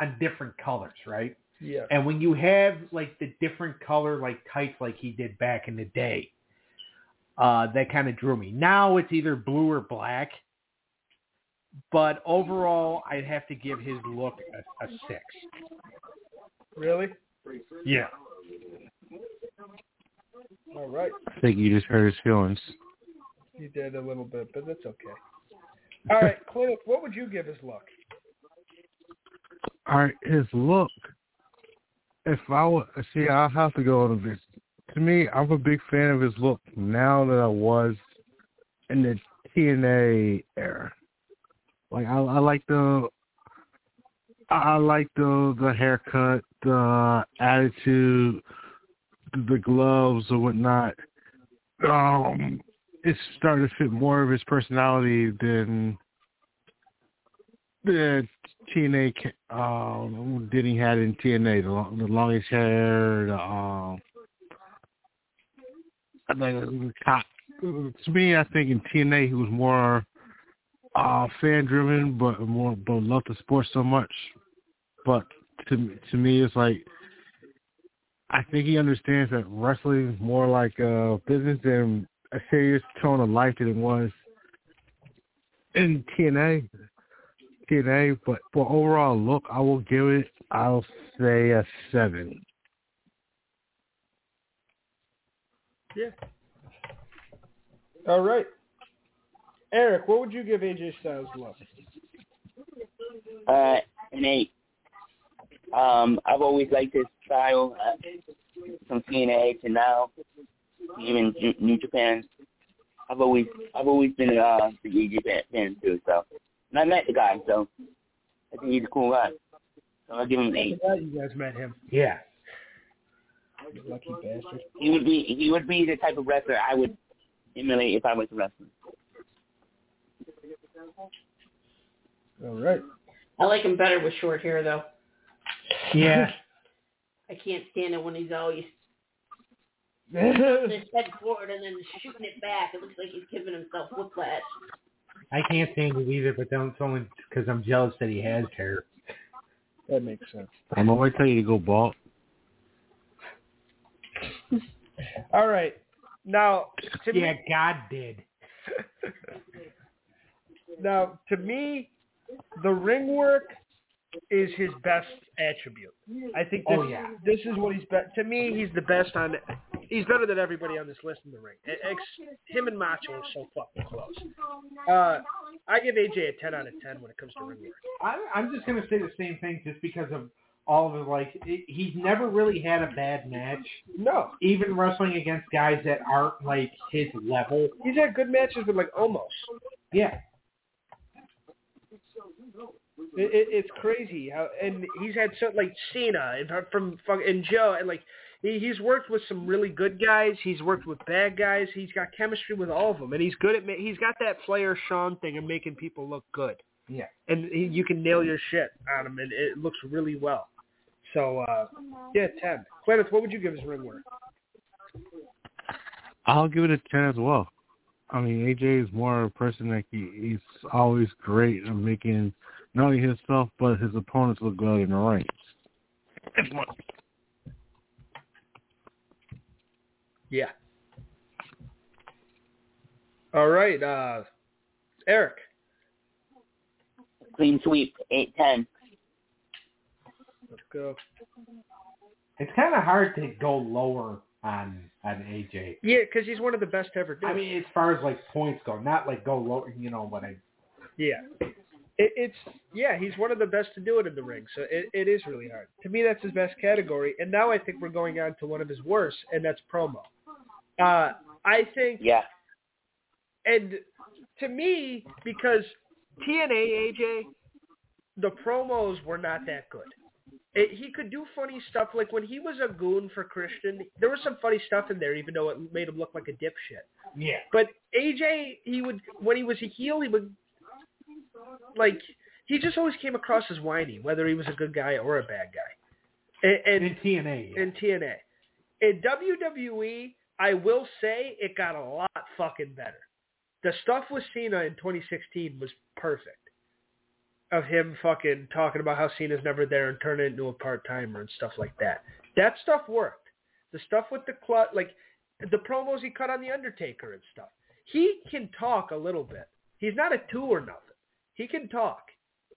on different colors, right?
Yeah.
And when you have like the different color like tights like he did back in the day, uh, that kind of drew me. Now it's either blue or black. But overall, I'd have to give his look a, a six.
Really?
Yeah.
All right.
I think you just hurt his feelings.
You did a little bit, but that's okay. All right, Cliff, what would you give his look?
All right, his look. If I would see, I'll have to go on this. To me, I'm a big fan of his look now that I was in the TNA era. Like I, I like the, I like the the haircut, the attitude, the gloves or whatnot. Um, it's starting to fit more of his personality than the TNA um did he had in TNA the, long, the longest hair the um I think to me I think in TNA he was more uh fan driven but more but loved the sport so much but to to me it's like I think he understands that wrestling is more like a business than a serious tone of life than it was in TNA. TNA, but for overall look, I will give it. I'll say a seven.
Yeah. All right. Eric, what would you give AJ Styles look?
Uh, an eight. Um, I've always liked his style uh, from TNA to now, even New- New Japan. I've always I've always been uh, the AJ fan, fan too. So, and I met the guy, so I think he's a cool guy. So I'll give him an eight.
Glad you guys met him.
Yeah.
Lucky bastard.
He would be he would be the type of wrestler I would emulate if I was a wrestler.
All right.
I like him better with short hair though.
Yeah.
I can't stand it when he's always his head forward and then shooting it back. It looks like he's giving himself whiplash.
I can't stand it either, but then it's only because I'm jealous that he has hair.
that makes sense.
I'm always telling you to go bald.
All right. Now, to
Yeah,
me,
God did.
now to me, the ring work is his best attribute. I think this,
Oh, yeah.
this is what he's best. To me, he's the best on. He's better than everybody on this list in the ring. Ex- him and Macho are so fucking close. Uh, I give AJ a ten out of ten when it comes to ring work.
I'm, I'm just gonna say the same thing, just because of all of it. Like it, he's never really had a bad match,
No,
even wrestling against guys that aren't like his level.
he's had good matches with like almost.
Yeah,
It, it, it's crazy how, and he's had so like Cena and from and Joe, and like he, he's worked with some really good guys. He's worked with bad guys. He's got chemistry with all of them, and he's good at. He's got that Flair Shawn thing of making people look good,
yeah.
and he, you can nail your shit on him, and it looks really well. So uh yeah, ten. Clarence, what would you give his ring work?
I'll give it a ten as well. I mean, AJ is more of a person that he, he's always great at making not only himself but his opponents look good in the ring.
Yeah. All right, uh Eric.
Clean sweep, eight ten.
Let's go.
It's kind of hard to go lower on on AJ.
Yeah, because he's one of the best to ever do.
I mean, as far as like points go, not like go low, you know. But I
Yeah. It, it's yeah, he's one of the best to do it in the ring, so it, it is really hard. To me, that's his best category, and now I think we're going on to one of his worst, and that's promo. Uh, I think,
Yeah.
and to me, because TNA AJ, the promos were not that good. It, he could do funny stuff, like when he was a goon for Christian, there was some funny stuff in there, even though it made him look like a dipshit.
yeah,
But AJ, he would when he was a heel, he would like he just always came across as whiny, whether he was a good guy or a bad guy. And,
in
and
TNA. Yeah.
in TNA, in WWE, I will say it got a lot fucking better. The stuff with Cena in 2016 was perfect. Of him fucking talking about how Cena's never there and turning it into a part timer and stuff like that. That stuff worked. The stuff with the clut, like the promos he cut on the Undertaker and stuff. He can talk a little bit. He's not a two or nothing. He can talk.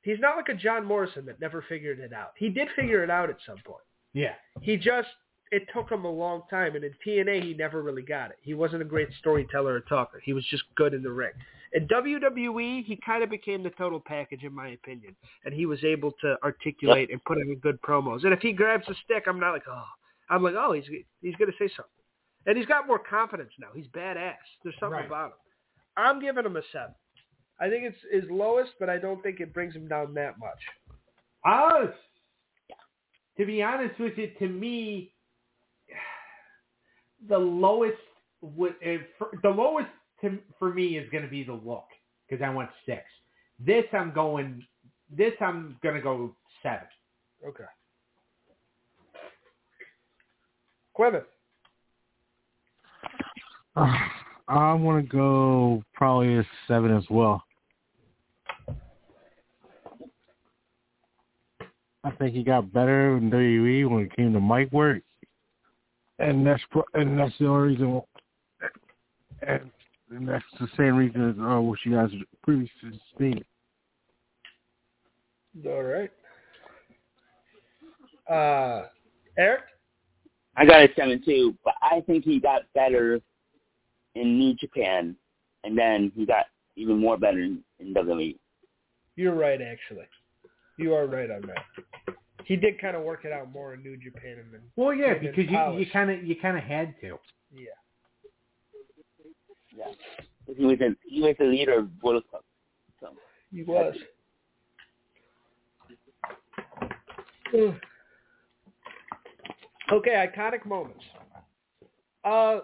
He's not like a John Morrison that never figured it out. He did figure it out at some point.
yeah,
He just it took him a long time, and in TNA he never really got it. He wasn't a great storyteller or talker. He was just good in the ring. In WWE, he kind of became the total package, in my opinion, and he was able to articulate and put in good promos. And if he grabs a stick, I'm not like, oh, I'm like, oh, he's he's gonna say something, and he's got more confidence now. He's badass. There's something
Right.
about him. I'm giving him a seven. I think it's his lowest, but I don't think it brings him down that much.
Uh, to be honest with you, to me, the lowest would the lowest to, for me is going to be the look because I want six. This I'm going. This I'm going to go seven.
Okay. Queven.
I want to go probably a seven as well. I think he got better in WWE when it came to mic work, and that's and that's the only reason. And, and that's the same reason as uh, what you guys previously stated.
All right. Uh, Eric?
I got a seven too, but I think he got better in New Japan, and then he got even more better in, in WWE.
You're right, actually. You are right on that. He did kind of work it out more in New Japan and then
Well, yeah,
And
because you you kind of you kind of had to.
yeah.
Yeah, he was a, he was the leader of Bullet Club. So
He was. Okay, iconic moments. Uh,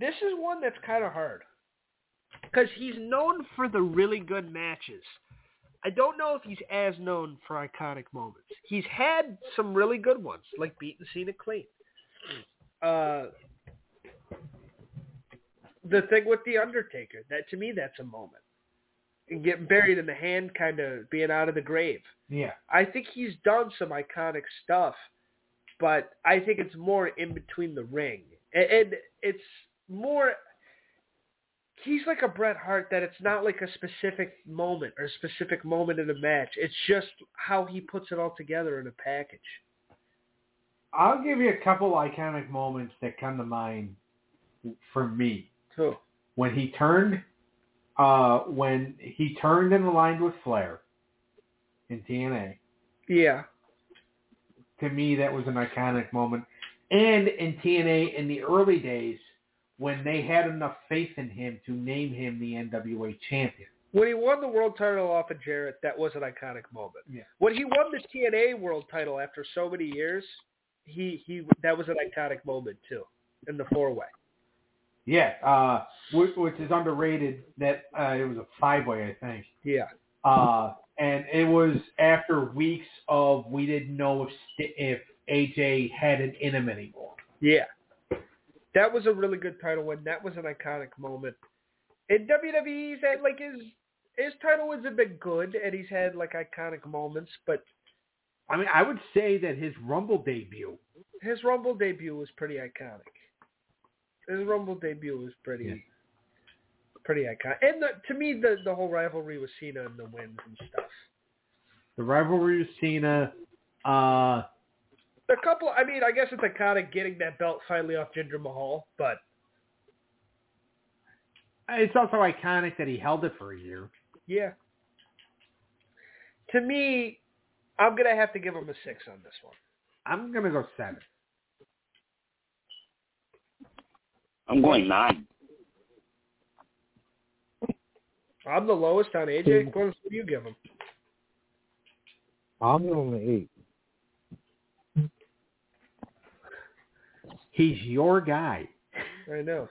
this is one that's kind of hard because he's known for the really good matches. I don't know if he's as known for iconic moments. He's had some really good ones, like beating Cena clean. Uh, the thing with the Undertaker, that to me, that's a moment and getting buried in the hand, kind of being out of the grave.
Yeah.
I think he's done some iconic stuff, but I think it's more in between the ring, and, and it's more. He's like a Bret Hart that it's not like a specific moment or a specific moment in a match. It's just how he puts it all together in a package.
I'll give you a couple iconic moments that come to mind for me.
So
when he turned uh when he turned and aligned with Flair in TNA.
yeah,
To me that was an iconic moment. And in TNA in the early days when they had enough faith in him to name him the NWA champion.
when he won the world title off of Jarrett, that was an iconic moment.
Yeah.
When he won the TNA world title after so many years, he he that was an iconic moment too in the four way.
Yeah, uh which, which is underrated that uh it was a five way I think.
Yeah.
Uh and it was after weeks of we didn't know if if AJ had it in him anymore.
Yeah. That was a really good title win. That was an iconic moment. In WWE, he's had like his his title hasn't been good, and he's had like iconic moments. But
I mean, I would say that his Rumble debut.
his Rumble debut was pretty iconic. His Rumble debut was pretty,
Yeah.
pretty iconic. And the, to me, the the whole rivalry with Cena and the wins and stuff.
The rivalry with Cena, uh,
The couple, I mean, I guess it's iconic getting that belt finally off Jinder Mahal, but
It's also iconic that he held it for a year.
yeah. To me, I'm gonna have to give him a six on this one.
I'm gonna go seven.
I'm going nine.
I'm the lowest on AJ. What do you give him?
I'm going to eight.
He's your guy.
I know.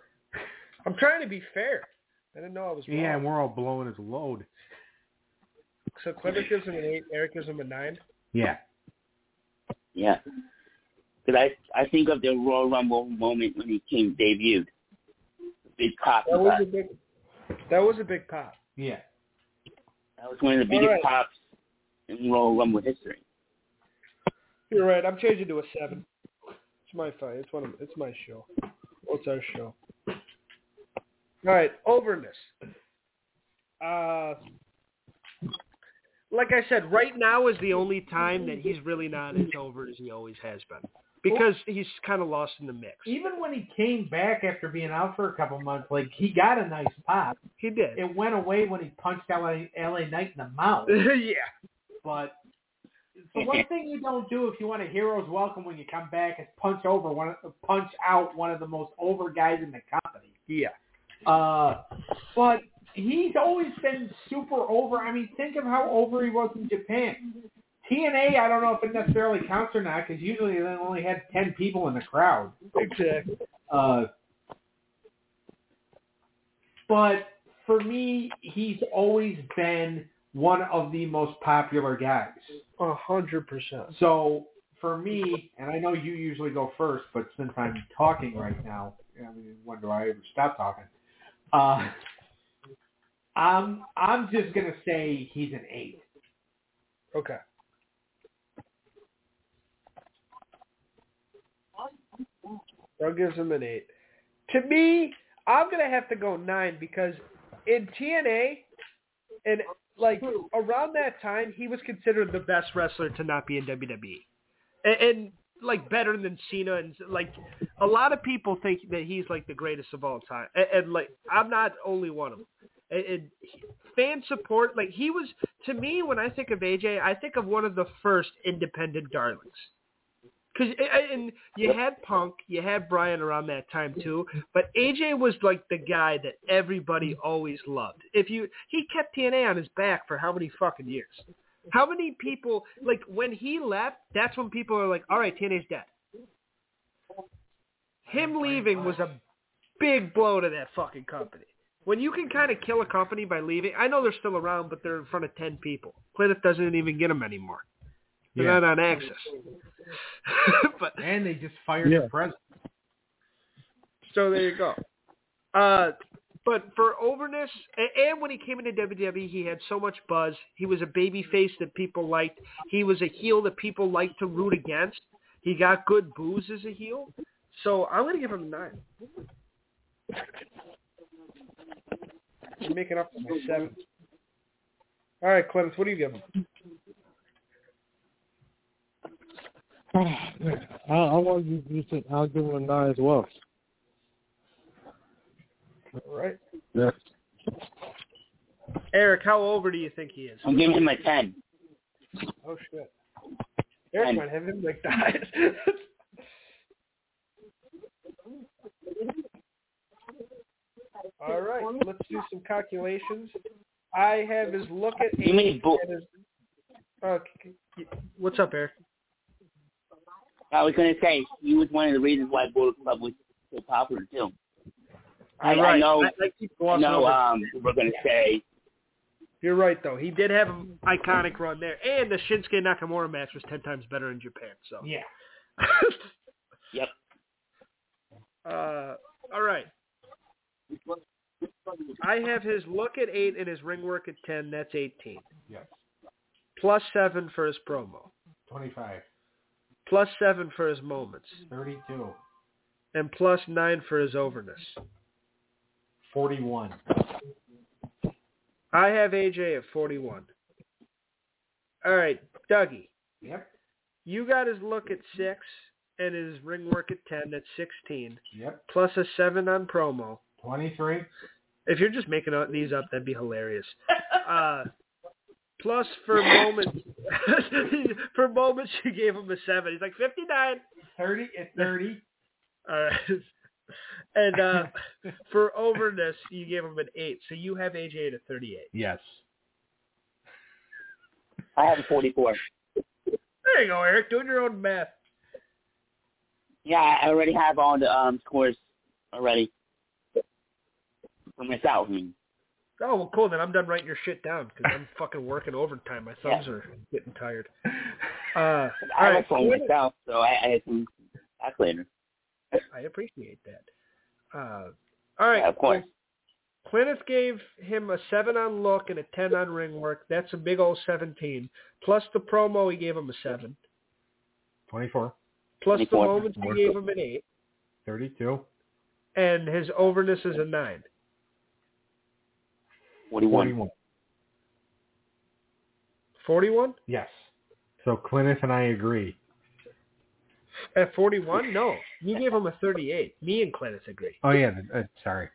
I'm trying to be fair. I didn't know I was wrong.
Yeah, and we're all blowing his load.
So Clever gives him an eight. Eric gives him a nine.
Yeah.
Yeah. Because I I think of the Royal Rumble moment when he came debuted. Big pop.
That was
got.
a big. That was a big pop.
Yeah.
That was one of the biggest
All right.
pops in Royal Rumble history.
You're right. I'm changing to a seven. My fight. It's one of. It's my show. Well, it's our show. All right, overness. Uh, like I said, right now is the only time that he's really not as over as he always has been because he's kind of lost in the mix.
Even when he came back after being out for a couple months, like he got a nice pop.
He did.
It went away when he punched LA, LA Knight in the mouth.
yeah.
But the one thing you don't do if you want a hero's welcome when you come back is punch over one, of, punch out one of the most over guys in the company.
Yeah.
Uh, but he's always been super over. I mean, think of how over he was in Japan. TNA, I don't know if it necessarily counts or not because usually they only had ten people in the crowd.
Exactly.
Uh, but for me, he's always been one of the most popular guys.
A hundred percent.
So for me, and I know you usually go first, but since I'm talking right now, I mean, when do I ever stop talking? Uh, I'm I'm just gonna say he's an eight.
Okay. I'll give him an eight. To me, I'm gonna have to go nine because in TNA, and like around that time, he was considered the best wrestler to not be in WWE, and, and like better than Cena, and like a lot of people think that he's like the greatest of all time, and, and like I'm not only one of them. And, and fan support, like he was to me when I think of AJ, I think of one of the first independent darlings. Cause and you had Punk, you had Brian around that time too, but AJ was like the guy that everybody always loved. If you he kept TNA on his back for how many fucking years? How many people like when he left? That's when people are like, all right, TNA's dead. Him leaving was a big blow to that fucking company. When you can kind of kill a company by leaving, I know they're still around, but they're in front of ten people. Cliff doesn't even get them anymore. They're
Yeah.
not on AXS. but
And they just fired
Yeah.
the president.
so there you go. Uh, but for overness, a- and when he came into WWE, he had so much buzz. He was a baby face that people liked. He was a heel that people liked to root against. He got good boos as a heel. So I'm going to give him a nine. I'm making up for my seven. All right, Clemens, what do you give him?
I, I want you you think I'll give him a nine as well.
All right.
Yes.
Eric, how over do you think he is?
I'm giving him a ten.
Oh, shit. Eric
Ten.
might have him like died. All right, let's do some calculations. I have his look at
You mean
eight
bo-
and his. C- c- what's up, Eric?
I was gonna say he was one of the reasons why Bullet Club was so popular too. I,
You're right.
I know,
I, I keep
going
no,
Um, we're gonna say
You're right, though. He did have an iconic run there, and the Shinsuke Nakamura match was ten times better in Japan. So.
Yeah.
Yep.
Uh, all right. I have his look at eight and his ring work at ten. That's eighteen.
Yes.
Plus seven for his promo.
25.
Plus seven for his moments.
32.
And plus nine for his overness.
41.
I have AJ at forty-one. All right, Dougie.
Yep.
You got his look at six and his ring work at ten. at sixteen.
Yep.
Plus a seven on promo.
Twenty-three.
If you're just making these up, that'd be hilarious. Uh, plus for moments, for moments you gave him a seven. He's like fifty nine.
Thirty at thirty.
All right. And uh, for overness, you gave him an eight. So you have AJ at a thirty-eight.
yes.
I have a 44.
There you go, Eric. Doing your own math.
Yeah, I already have all the um scores already for myself. I mean,
Oh well, cool. Then I'm done writing your shit down because I'm fucking working overtime. My thumbs
Yeah.
are getting tired. Uh, all
I
right.
like myself, so I, I can back later.
I appreciate that. Uh, all right.
Yeah, of course.
Kenneth gave him a seven on look and a ten on ring work. That's a big old seventeen. Plus the promo, he gave him a seven.
Twenty-four.
Plus the
24.
moments, he gave him an eight.
Thirty-two.
And his overness is a nine.
41.
Forty-one.
Forty-one
Yes. So Clintus and I agree.
at forty-one? No, you gave him a thirty-eight. Me and Kenneth agree.
Oh yeah. Uh, sorry.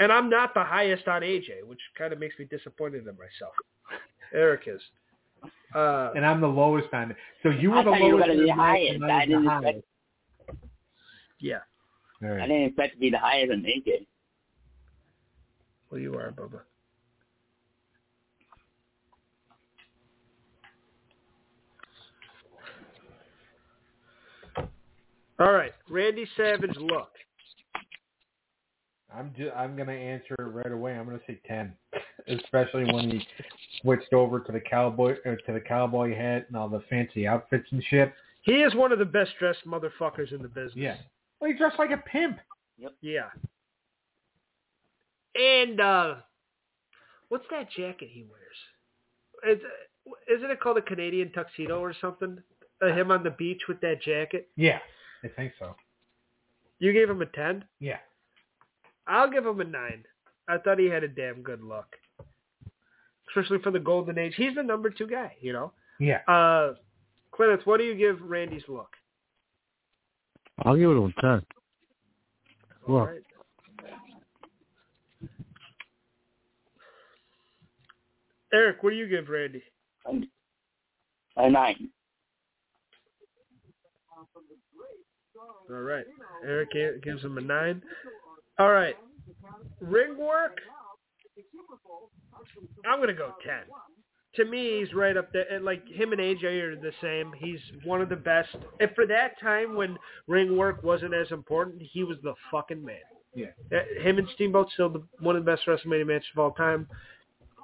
And I'm not the highest on AJ, which kind of makes me disappointed in myself. Eric is. Uh,
And I'm the lowest on it. So you were
I
the
thought you were
lowest.
gonna be the
I-
highest.
and
I
the
didn't
highest.
expect-
yeah.
All
I didn't expect to be the higher than AJ.
Well, you are, Bubba. All right, Randy Savage look.
I'm ju- I'm gonna answer it right away. I'm gonna say ten, especially when he switched over to the cowboy or to the cowboy hat and all the fancy outfits and shit.
He is one of the best dressed motherfuckers in the business.
Yeah. Well, he dressed like a pimp. Yep.
Yeah. And uh what's that jacket he wears? Is, isn't it called a Canadian tuxedo or something? Uh, him on the beach with that jacket.
Yeah, I think so.
You gave him a ten.
Yeah.
I'll give him a nine. I thought he had a damn good look, especially for the golden age. He's the number two guy, you know.
Yeah.
Uh, Clemens, what do you give Randy's look?
I'll give it a ten.
All
Well,
right. Eric, what do you give Randy?
A nine.
All right. Eric gives him a nine. All right. Ring work. I'm gonna go ten. To me, he's right up there. And like him and AJ are the same. He's one of the best. And for that time when ring work wasn't as important, he was the fucking man.
Yeah.
Uh, Him and Steamboat still the, one of the best WrestleMania matches of all time.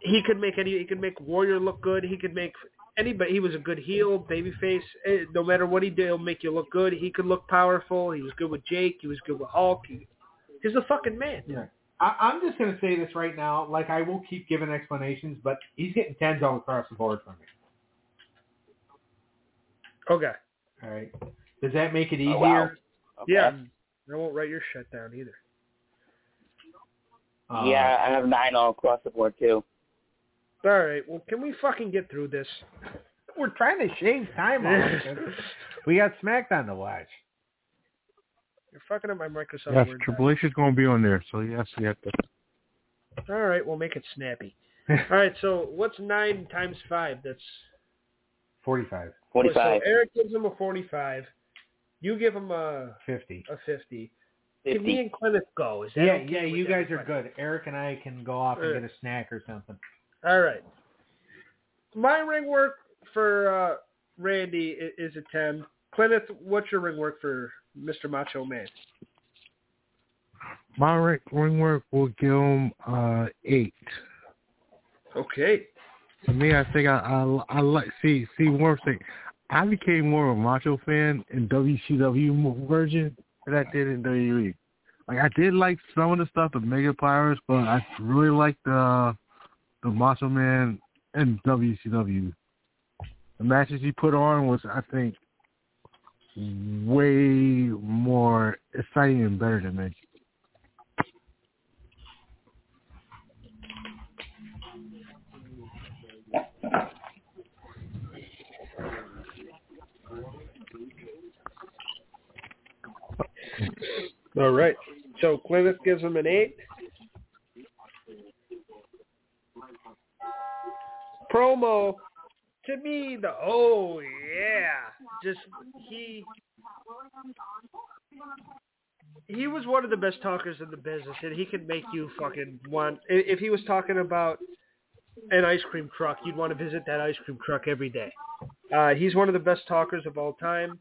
He could make any. He could make Warrior look good. He could make anybody. He was a good heel, babyface. Eh, No matter what he did, he'll make you look good. He could look powerful. He was good with Jake. He was good with Hulk. He, he's a fucking man.
Yeah. I, I'm just gonna say this right now. Like I will keep giving explanations, but he's getting tens all across the board from me.
Okay.
All right. Does that make it easier?
Oh, wow. Okay.
Yeah. I won't write your shit down either.
Uh,
Yeah, I have nine all across the board too.
All right. Well, can we fucking get through this?
We're trying to shave time off. we got SmackDown to watch.
You're fucking up my Microsoft
yes,
Word.
Triple H is going to be on there, so yes, we have to.
All right. We'll make it snappy. All right. So what's nine times five? That's
Forty-five.
Forty-five.
So Eric gives him a forty-five. You give him a
Fifty.
a fifty. Can me and Clement go? Is that
Yeah,
okay
yeah, you guys are good. Eric and I can go off and
Alright.
get a snack or something.
All right. My ring work for uh, Randy is a 10. Clement, what's your ring work for Mr. Macho Man?
My ring, ring work will give him uh, eight.
Okay.
To me, I think I I, I like see see one thing. I became more of a Macho fan in WCW version than I did in WWE. Like I did like some of the stuff, the Mega Powers, but I really liked the the Macho Man and WCW. The matches he put on was, I think, way more exciting and better than me.
All right. So Clintus gives him an eight. Promo to me the oh yeah. Just he he was one of the best talkers in the business and he could make you fucking want if he was talking about an ice cream truck you'd want to visit that ice cream truck every day. Uh he's one of the best talkers of all time.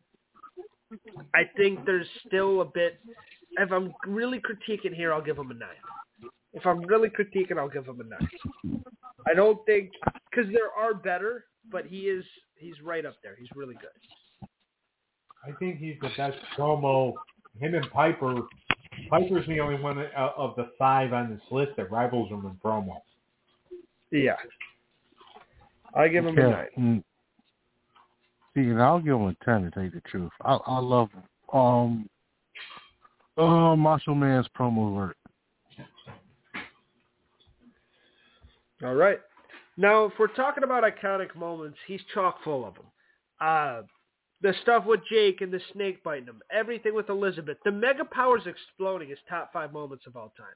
I think there's still a bit if i'm really critiquing here i'll give him a nine if i'm really critiquing i'll give him a nine i don't think because there are better but he is he's right up there he's really good
I think he's the best promo. Him and Piper. Piper's the only one of the five on this list that rivals him in promo.
yeah i give him a nine.
See, and I'll give him a ten to tell you the truth. I I love um uh Macho Man's promo work.
All right. Now, if we're talking about iconic moments, he's chock full of them. Uh, the stuff with Jake and the snake biting him, everything with Elizabeth, the Mega Powers exploding is top five moments of all time.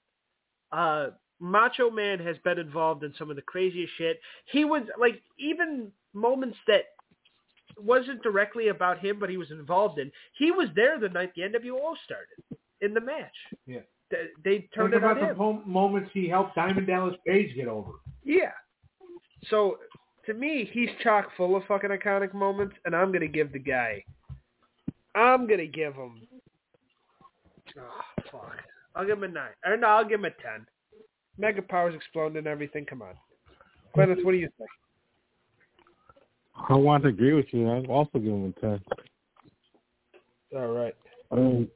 Uh, Macho Man has been involved in some of the craziest shit. He was like even moments that wasn't directly about him, but he was involved in. He was there the night the NWO started in the match.
Yeah.
They, they turned
Think
it on
about the
him.
moments he helped Diamond Dallas Page get over.
Yeah. So to me, he's chock full of fucking iconic moments, and I'm gonna give the guy. I'm gonna give him. Oh fuck! I'll give him a nine. Or no, I'll give him a ten. Mega powers exploding and everything. Come on, Glennis, what do you think?
I want to agree with you. I'll also give him a ten.
All right.
I mean,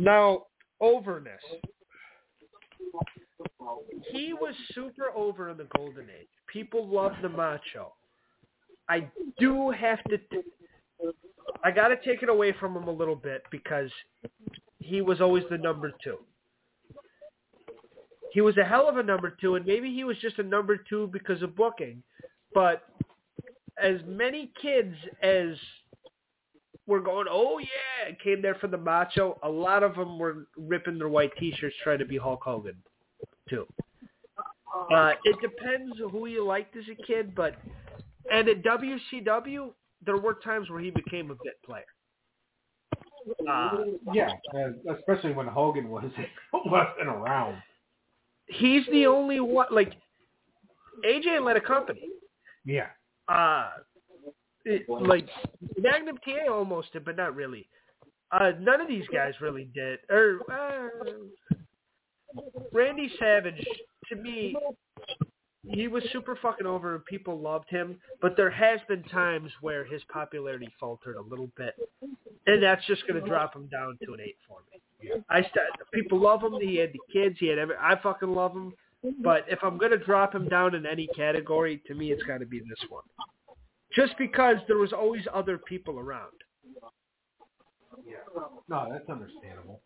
Now, overness. He was super over in the golden age. People loved the macho. I do have to. I got to take it away from him a little bit because he was always the number two. He was a hell of a number two, and maybe he was just a number two because of booking. But as many kids as were going, oh yeah, came there for the macho. A lot of them were ripping their white t-shirts trying to be Hulk Hogan, too. Uh, it depends who you liked as a kid, but and at WCW, there were times where he became a bit player. Uh,
Yeah, uh, especially when Hogan was wasn't around.
he's the only one. Like AJ led a company.
Yeah.
uh it, like Magnum TA almost did, but not really. Uh none of these guys really did. Or uh, Randy Savage, to me, he was super fucking over and people loved him, but there has been times where his popularity faltered a little bit, and that's just going to drop him down to an eight for me. I st- people love him. He had the kids. He had every. I fucking love him. But if I'm going to drop him down in any category, to me, it's got to be this one. Just because there was always other people around.
Yeah. No, that's understandable.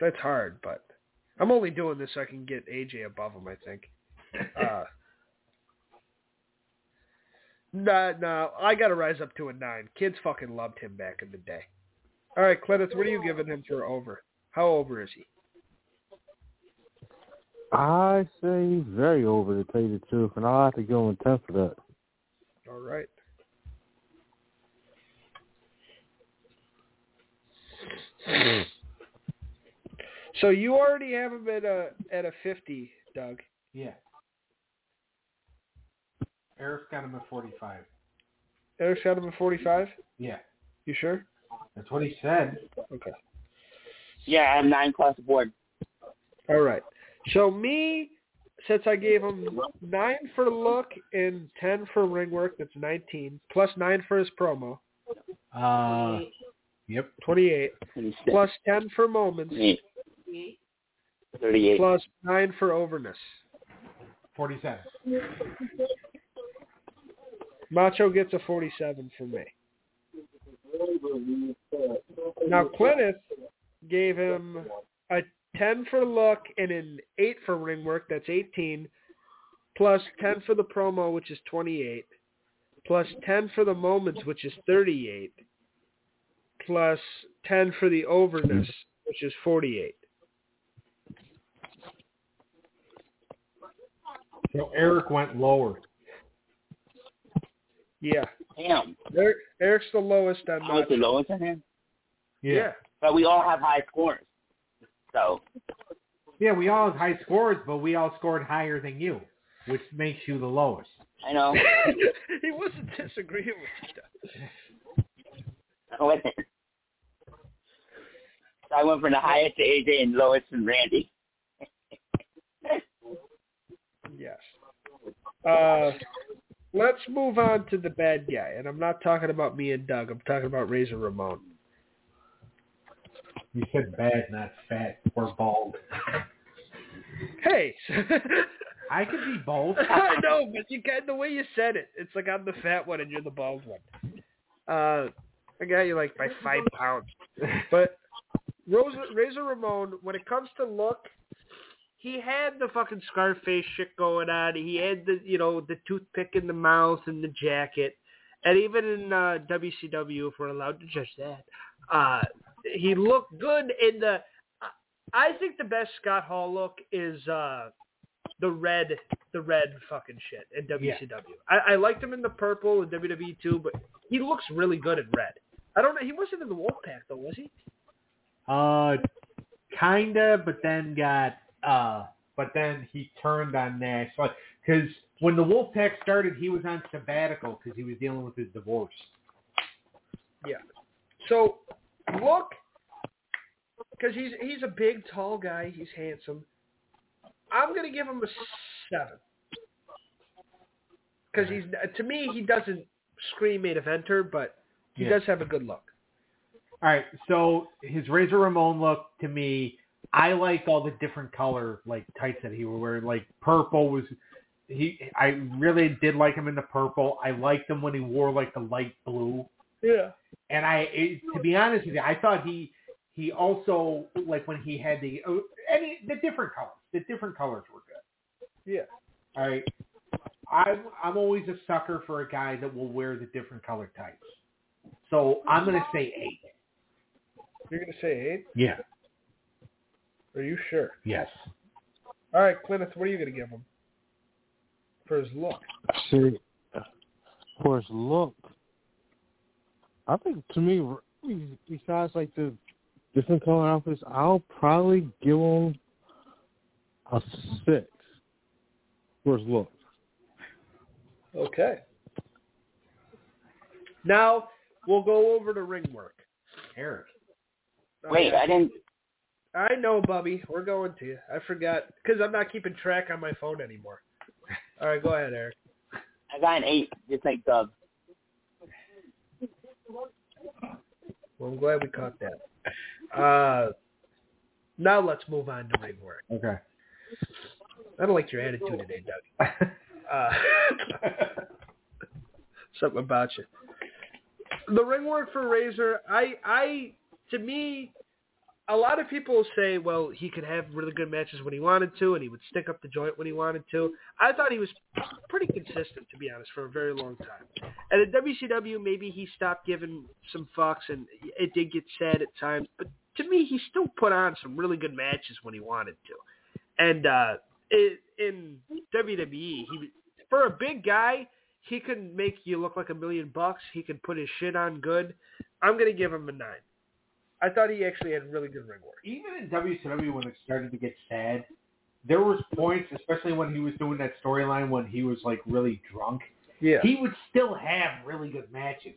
That's hard, but I'm only doing this so I can get AJ above him. I think. Uh, nah, nah, I got to rise up to a nine. Kids fucking loved him back in the day. All right, Cledith, what are you giving him for over? How over is he?
I say he's very over to tell you the truth, and I'll have to go him a ten for that.
All right. So you already have him at a at a fifty, Doug.
Yeah. Eric's got him at 45.
Eric's got him at forty-five.
Yeah.
You sure?
That's what he said.
Okay.
Yeah, I'm nine across the board.
All right. So me, since I gave him nine for look and ten for ring work, that's nineteen plus nine for his promo,
Uh, yep.
twenty-eight
26,
plus ten for moments
28,
Eight.
38.
plus nine for overness.
47.
Macho gets a forty-seven for me. Now Clintus gave him a ten for look and an eight for ring work. That's eighteen, plus ten for the promo, which is twenty-eight, plus 10 for the moments, which is 38, plus 10 for the overness, which is 48.
So Eric went lower.
Yeah.
Damn.
Eric, Eric's the lowest on oh,
I was the lowest on him.
Yeah.
But we all have high scores. So
Yeah, we all have high scores, but we all scored higher than you, which makes you the lowest.
I know.
he wasn't disagreeing with you.
I went so I went from the highest to AJ and lowest to Randy.
Yes. Uh, let's move on to the bad guy, and I'm not talking about me and Doug. I'm talking about Razor Ramon.
You said bad, not fat or bald.
Hey,
I could be both.
I know, but you got the way you said it. It's like I'm the fat one and you're the bald one. Uh, I got you like by five pounds. But Rosa, Razor Ramon, when it comes to look, he had the fucking Scarface shit going on. He had the you know the toothpick in the mouth and the jacket, and even in uh, WCW, if we're allowed to judge that, uh, he looked good in the. I think the best Scott Hall look is uh, the red, the red fucking shit in WCW. I, I liked him in the purple in WWE too, but he looks really good in red. I don't know. He wasn't in the Wolfpack though, was he?
Uh, kinda, but then got uh, but then he turned on Nash because when the Wolfpack started, he was on sabbatical because he was dealing with his divorce. Yeah.
So look, because he's he's a big, tall guy. He's handsome. I'm gonna give him a seven because he's to me he doesn't scream main eventer, but he
Yeah.
does have a good look.
All right, so his Razor Ramon look to me, I like all the different color like tights that he was wearing. Like purple was he. I really did like him in the purple. I liked him when he wore like the light blue.
Yeah.
And I, it, to be honest with you, I thought he he also like when he had the uh, any the different colors. The different colors were good.
Yeah.
All right. I'm I'm always a sucker for a guy that will wear the different color types. So I'm gonna say eight.
You're gonna say eight?
Yeah.
Are you sure?
Yes.
All right, Clinton, what are you gonna give him for his look?
See, for his look, I think to me, besides like the different color outfits, I'll probably give him a six for his look.
Okay. Now we'll go over to ring work.
Eric.
Wait, I didn't.
I know, Bubby. We're going to you. I forgot because I'm not keeping track on my phone anymore. All right, go ahead, Eric.
I got an eight, just like Doug.
Well, I'm glad we caught that. Uh, now let's move on to ring work.
Okay.
I don't like your attitude today, Doug. Uh, something about you. The ring work for Razor, I, I, to me, a lot of people say, well, he could have really good matches when he wanted to, and he would stick up the joint when he wanted to. I thought he was pretty consistent, to be honest, for a very long time. And at WCW, maybe he stopped giving some fucks, and it did get sad at times. But to me, he still put on some really good matches when he wanted to. And uh, in WWE, he for a big guy, he can make you look like a million bucks. He can put his shit on good. I'm gonna give him a nine. I thought he actually had really good ring work.
Even in WCW when it started to get sad, there was points, especially when he was doing that storyline when he was like really drunk.
Yeah.
He would still have really good matches.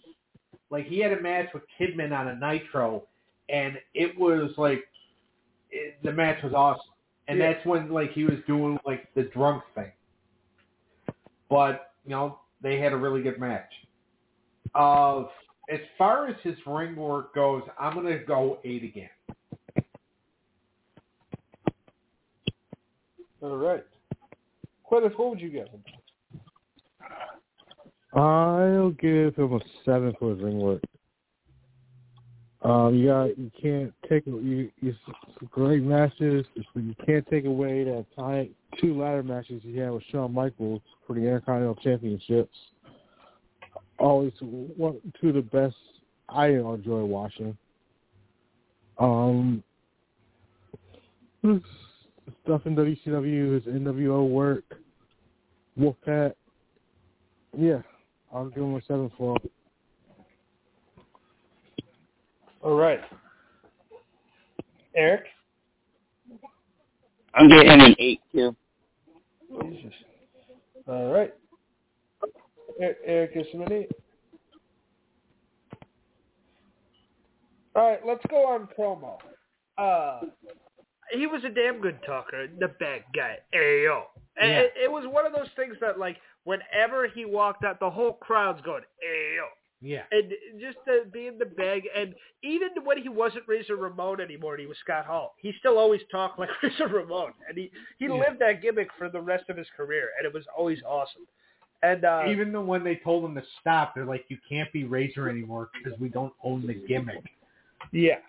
Like he had a match with Kidman on a Nitro, and it was like it, the match was awesome. And
Yeah.
that's when like he was doing like the drunk thing. But you know they had a really good match. Uh, as far as his ring work goes, I'm gonna go eight again.
All right. Quintus, what would you give him?
I'll give him a seven for his ring work. Um, you got you can't take you you great matches. You can't take away that tight two ladder matches he had with Shawn Michaels for the Intercontinental Championships. Always one two of the best I enjoy watching. Um, stuff in WCW, his NWO work, Wolfpack. Yeah, I'll give him a seven for him.
All right. Eric?
I'm getting an eight too.
Jesus. All right. Eric is eight. All right, let's go on promo. Uh, he was a damn good talker, the bad guy. Ayo.
Yeah.
it, it was one of those things that, like, whenever he walked out, the whole crowd's going, Ayo.
Yeah.
And just the, being the bag, and even when he wasn't Razor Ramon anymore, and he was Scott Hall, he still always talked like Razor Ramon, and he he
Yeah.
lived that gimmick for the rest of his career, and it was always awesome. And uh,
Even though when they told him to stop, they're like, "You can't be Razor anymore because we don't own the gimmick."
yeah,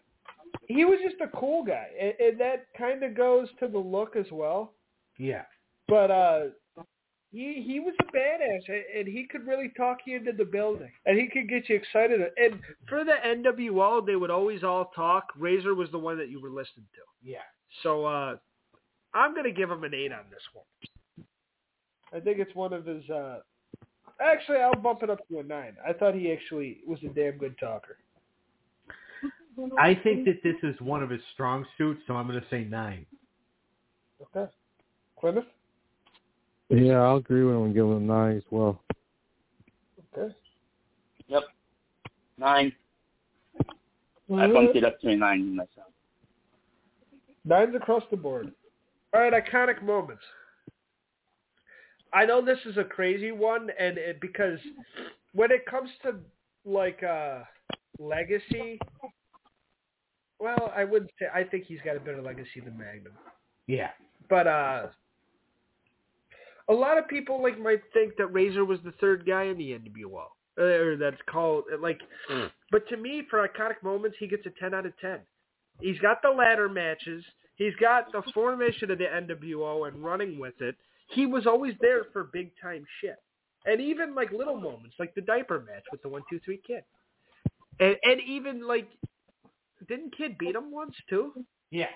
he was just a cool guy, and, and that kind of goes to the look as well.
Yeah.
But uh, he he was a badass, and, and he could really talk you into the building, and he could get you excited. And for the NWO, they would always all talk. Razor was the one that you were listening to.
Yeah.
So uh, I'm going to give him an eight on this one. I think it's one of his. Uh, actually, I'll bump it up to a nine. I thought he actually was a damn good talker.
I think that this is one of his strong suits, so I'm going to say nine.
Okay, Plymouth.
Yeah, I'll agree with him and give him a nine as well.
Okay.
Yep. Nine. I bumped it up to a nine myself.
Nines across the board. All right, iconic moments. I know this is a crazy one, and it, because when it comes to like uh legacy, well, I wouldn't say. I think he's got a better legacy than Magnum.
Yeah.
But uh a lot of people like might think that Razor was the third guy in the NWO. uh, Or that's called like but to me for iconic moments he gets a 10 out of 10. He's got the ladder matches, he's got the formation of the NWO and running with it. He was always there for big time shit. And even like little moments like the diaper match with the 123 kid. And and even like didn't Kid beat him once too?
Yeah.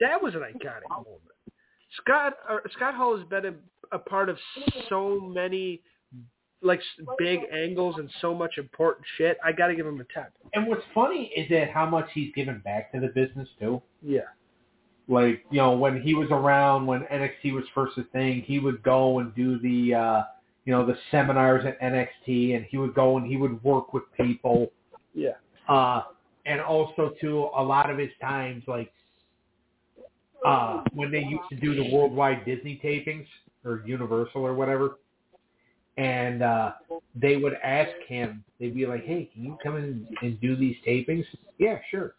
That was an iconic moment. Scott or Scott Hall has been a, a part of so many like big angles and so much important shit. I got to give him a ten.
And what's funny is that how much he's given back to the business too.
Yeah,
Like you know, when he was around, when NXT was first a thing, he would go and do the uh, you know the seminars at NXT, and he would go and he would work with people.
yeah,
uh, and also too a lot of his times like uh, when they used to do the worldwide Disney tapings or Universal or whatever, and uh, they would ask him, they'd be like, "Hey, can you come in and do these tapings?" Yeah, sure.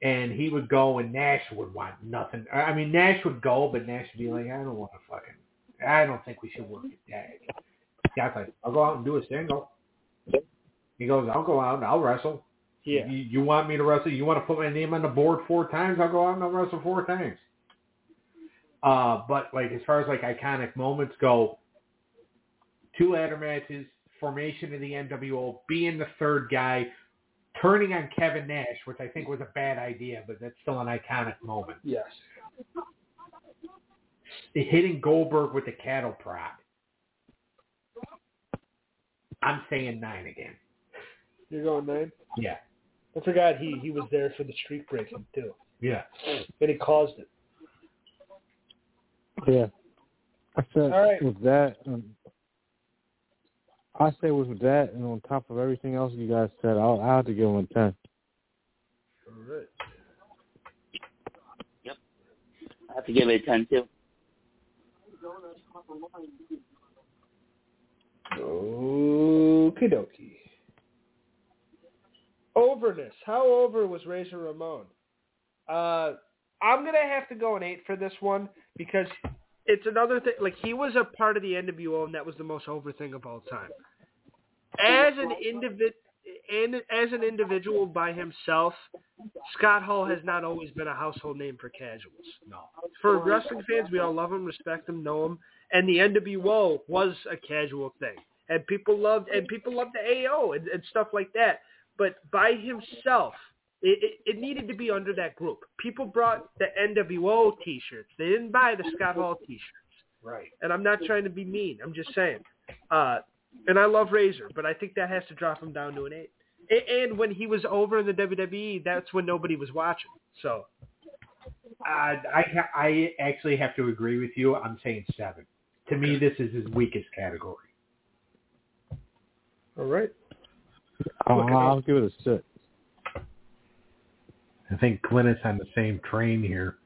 And he would go, and Nash would want nothing. I mean, Nash would go, but Nash would be like, "I don't want to fucking. I don't think we should work at tag." Scott's like, "I'll go out and do a single." He goes, "I'll go out and I'll wrestle."
yeah.
You, you want me to wrestle? You want to put my name on the board four times? I'll go out and I'll wrestle four times. Uh, but like as far as like iconic moments go, two ladder matches, formation of the NWO, being the third guy, turning on Kevin Nash, which I think was a bad idea, but that's still an iconic moment.
Yes.
Hitting Goldberg with the cattle prod. I'm saying nine again.
You're going nine.
Yeah.
I forgot he he was there for the streak breaking too,
Yeah.
and he caused it.
Yeah. I said
All right.
with that, um, I say with that, and on top of everything else you guys said, I'll, I'll have to give him a ten.
All right.
I have to give it a ten too.
Okie dokie. Overness. How over was Razor Ramon? Uh, I'm gonna have to go an eight for this one because it's another thing. Like he was a part of the NWO, and that was the most over thing of all time. As an individ, and as an individual by himself, Scott Hall has not always been a household name for casuals.
No.
For wrestling fans, we all love him, respect him, know him, and the NWO was a casual thing. and people loved and people loved the AO and, and stuff like that. But by himself, it, it, it needed to be under that group. People brought the NWO T-shirts. They didn't buy the Scott Hall T-shirts.
Right.
And I'm not trying to be mean. I'm just saying. Uh, and I love Razor, but I think that has to drop him down to an eight. And when he was over in the WWE, that's when nobody was watching. So
Uh, I ha- I actually have to agree with you. I'm saying seven. To me, this is his weakest category.
all right.
I'll, I'll give it a six.
I think Glenn is on the same train here.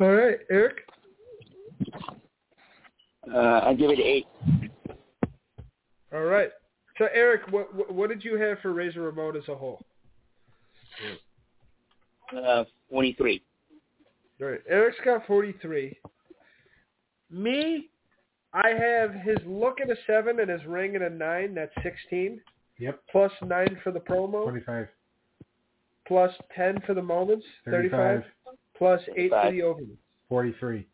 All right, Eric.
Uh, I give it eight.
All right. So Eric, what what- what did you have for Razor Ramon as a whole?
Uh, 43.
All right. Eric's got 43. Me, I have his look at a 7 and his ring at a 9. That's 16.
Yep.
Plus 9 for the promo.
25,
Plus 10 for the moments.
35,
35. Plus 8 for the overs.
43.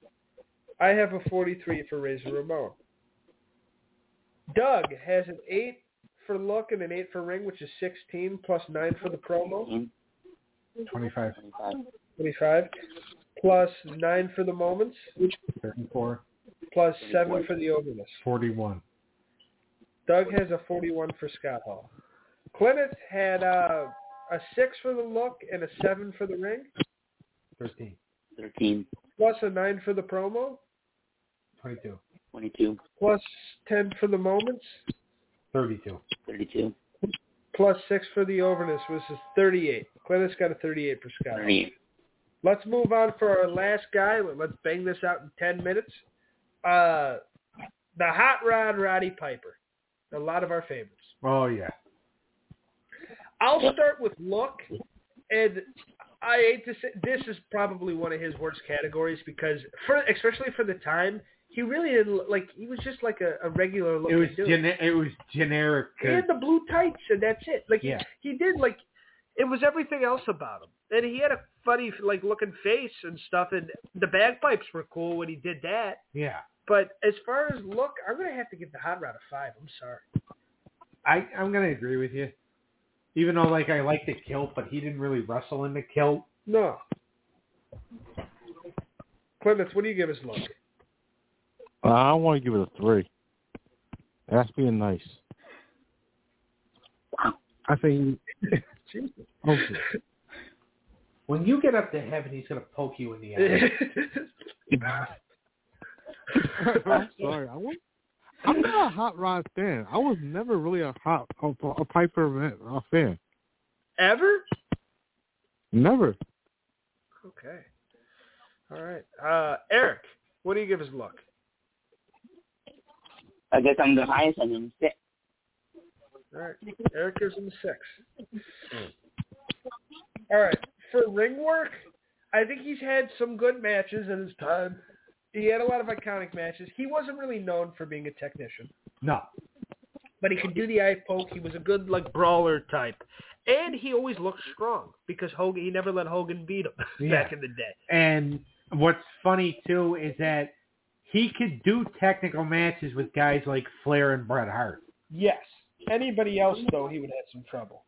I have a 43 for Razor Ramon. Doug has an 8 for look and an 8 for ring, which is 16. Plus 9 for the promo.
25,
25.
25. Plus 9 for the moments.
34,
Plus 7 for the overness.
41.
Doug has a 41 for Scott Hall. Clements had uh, a 6 for the look and a 7 for the ring,
13,
13,
plus a 9 for the promo,
22,
22,
plus 10 for the moments,
32.
32,
plus 6 for the overness, which is 38. Clemens got a 38 for Scott Hall.
38.
Let's move on for our last guy. Let's bang this out in 10 minutes. Uh, the Hot Rod Roddy Piper. A lot of our favorites.
Oh, yeah.
I'll start with look, and I hate to say this is probably one of his worst categories because, for especially for the time, he really didn't like he was just like a, a regular
look
It
was
dude.
gene- it was generic.
Uh, he had the blue tights and that's it. Like
Yeah.
he, he did like it was everything else about him, and he had a funny like looking face and stuff, and the bagpipes were cool when he did that.
yeah.
But as far as look, I'm gonna have to give the hot rod a five. I'm sorry.
I I'm gonna agree with you. Even though like I like the kilt, but he didn't really wrestle in the kilt.
No. Clemens, what do you give us, look?
Uh, I want to give it a three. That's being nice. I think. Okay.
When you get up to heaven, he's gonna poke you in the eye.
I'm sorry. I was, I'm not a hot rod fan. I was never really a hot a, a Piper a fan.
Ever?
Never.
Okay. All right. Uh, Eric, what do you give his look?
I guess I'm the highest. I'm in six.
All right. Eric gives him a six. All right. For ring work, I think he's had some good matches in his time. He had a lot of iconic matches. He wasn't really known for being a technician,
No.
but he could do the eye poke. He was a good like brawler type, and he always looked strong because Hogan. He never let Hogan beat him
Yeah.
back in the day.
And what's funny too is that he could do technical matches with guys like Flair and Bret Hart.
Yes. Anybody else though, he would have some trouble.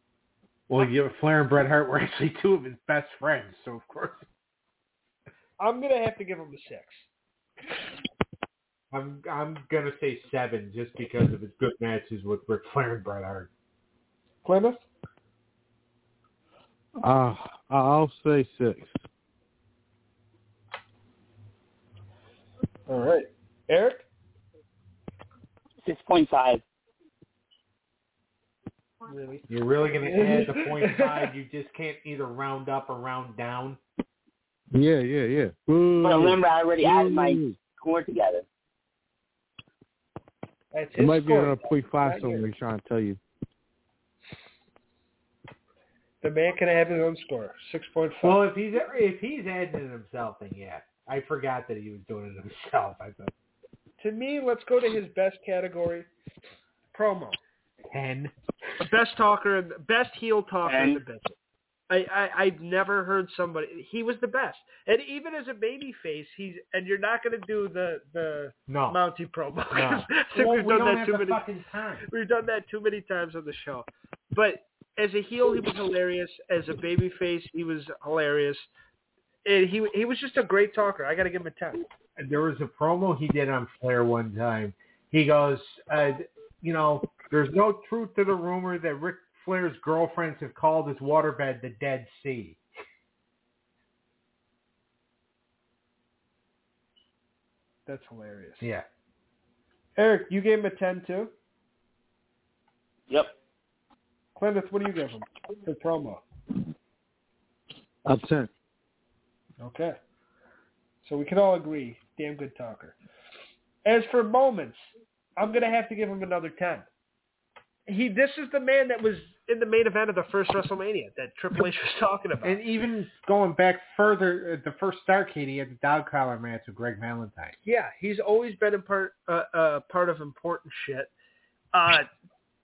Well, you Flair and Bret Hart were actually two of his best friends, so of course
I'm gonna have to give him a six.
I'm I'm gonna say seven just because of his good matches with Ric Flair and Bret Hart.
Plymouth.
Uh, I'll say six.
All right. Eric.
6.5.
Really?
You're really gonna add the point five? You just can't either round up or round down.
Yeah, yeah, yeah. Boo.
But remember, I already added my score together.
That's
It
his
might be
score.
another point five
Not
somewhere
yours.
trying to tell you.
The man can have his own score. Six point five.
Well, if he's if he's adding it himself, then yeah. I forgot that he was doing it himself. I thought
to me, let's go to his best category. Promo.
ten.
Best talker, best heel talker in the business. I, I I've never heard somebody. He was the best, and even as a baby face, he's and you're not going to do the the
No.
Mountie promo.
No.
'cause I think
Well,
we've
we
done
don't
that
have
too many.
fucking time.
We've done that too many times on the show. But as a heel, he was hilarious. As a baby face, he was hilarious. And he he was just a great talker. I got to give him a ten.
there was a promo he did on Flair one time. He goes, uh, you know, there's no truth to the rumor that Ric Flair's girlfriends have called his waterbed the Dead Sea.
That's hilarious.
Yeah.
Eric, you gave him a ten too.
Yep.
Clemens, what do you give him for promo?
Up ten.
Okay. So we can all agree, damn good talker. As for moments, I'm gonna have to give him another ten. He this is the man that was in the main event of the first WrestleMania that Triple H was talking about.
And even going back further, at the first Starcade, he had the dog collar match with Greg Valentine.
yeah, he's always been a part uh, uh, part of important shit. Uh,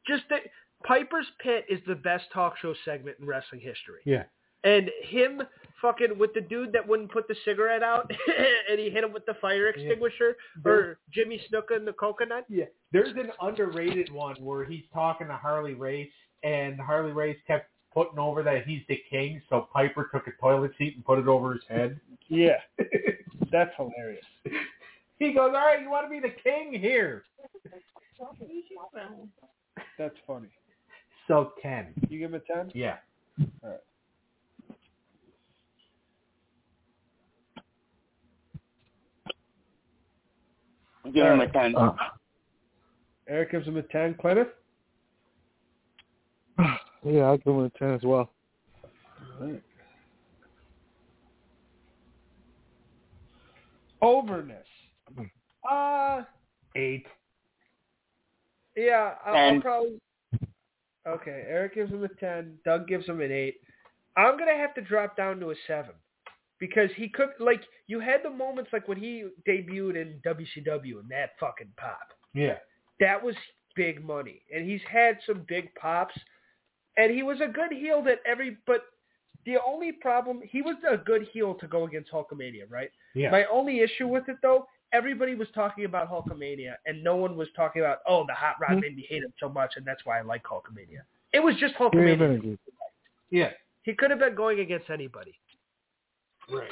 just that Piper's Pit is the best talk show segment in wrestling history.
Yeah.
And him fucking with the dude that wouldn't put the cigarette out and he hit him with the fire extinguisher or Jimmy Snuka and the coconut.
Yeah. There's an underrated one where he's talking to Harley Race, and Harley Race kept putting over that he's the king, so Piper took a toilet seat and put it over his head.
Yeah. That's hilarious.
he goes, all right, you want to be the king here?
That's funny.
So 10.
You give him a 10?
Yeah.
I'm giving him a ten.
Uh,
Eric gives him a 10. Clinton?
Yeah, I'll give him a ten as well.
Overness. Uh,
Eight.
yeah, I'll, I'll probably... Okay, Eric gives him a 10. Doug gives him an 8. I'm going to have to drop down to a 7. Because he could, like, you had the moments like when he debuted in WCW and that fucking pop.
Yeah.
that was big money. And he's had some big pops. And he was a good heel that every but the only problem he was a good heel to go against Hulkamania, right?
Yeah.
My only issue with it though, everybody was talking about Hulkamania and no one was talking about, oh, the hot rod made me hate him so much and that's why I like Hulkamania. It was just
Yeah,
Hulkamania.
yeah.
He could have been going against anybody.
Right.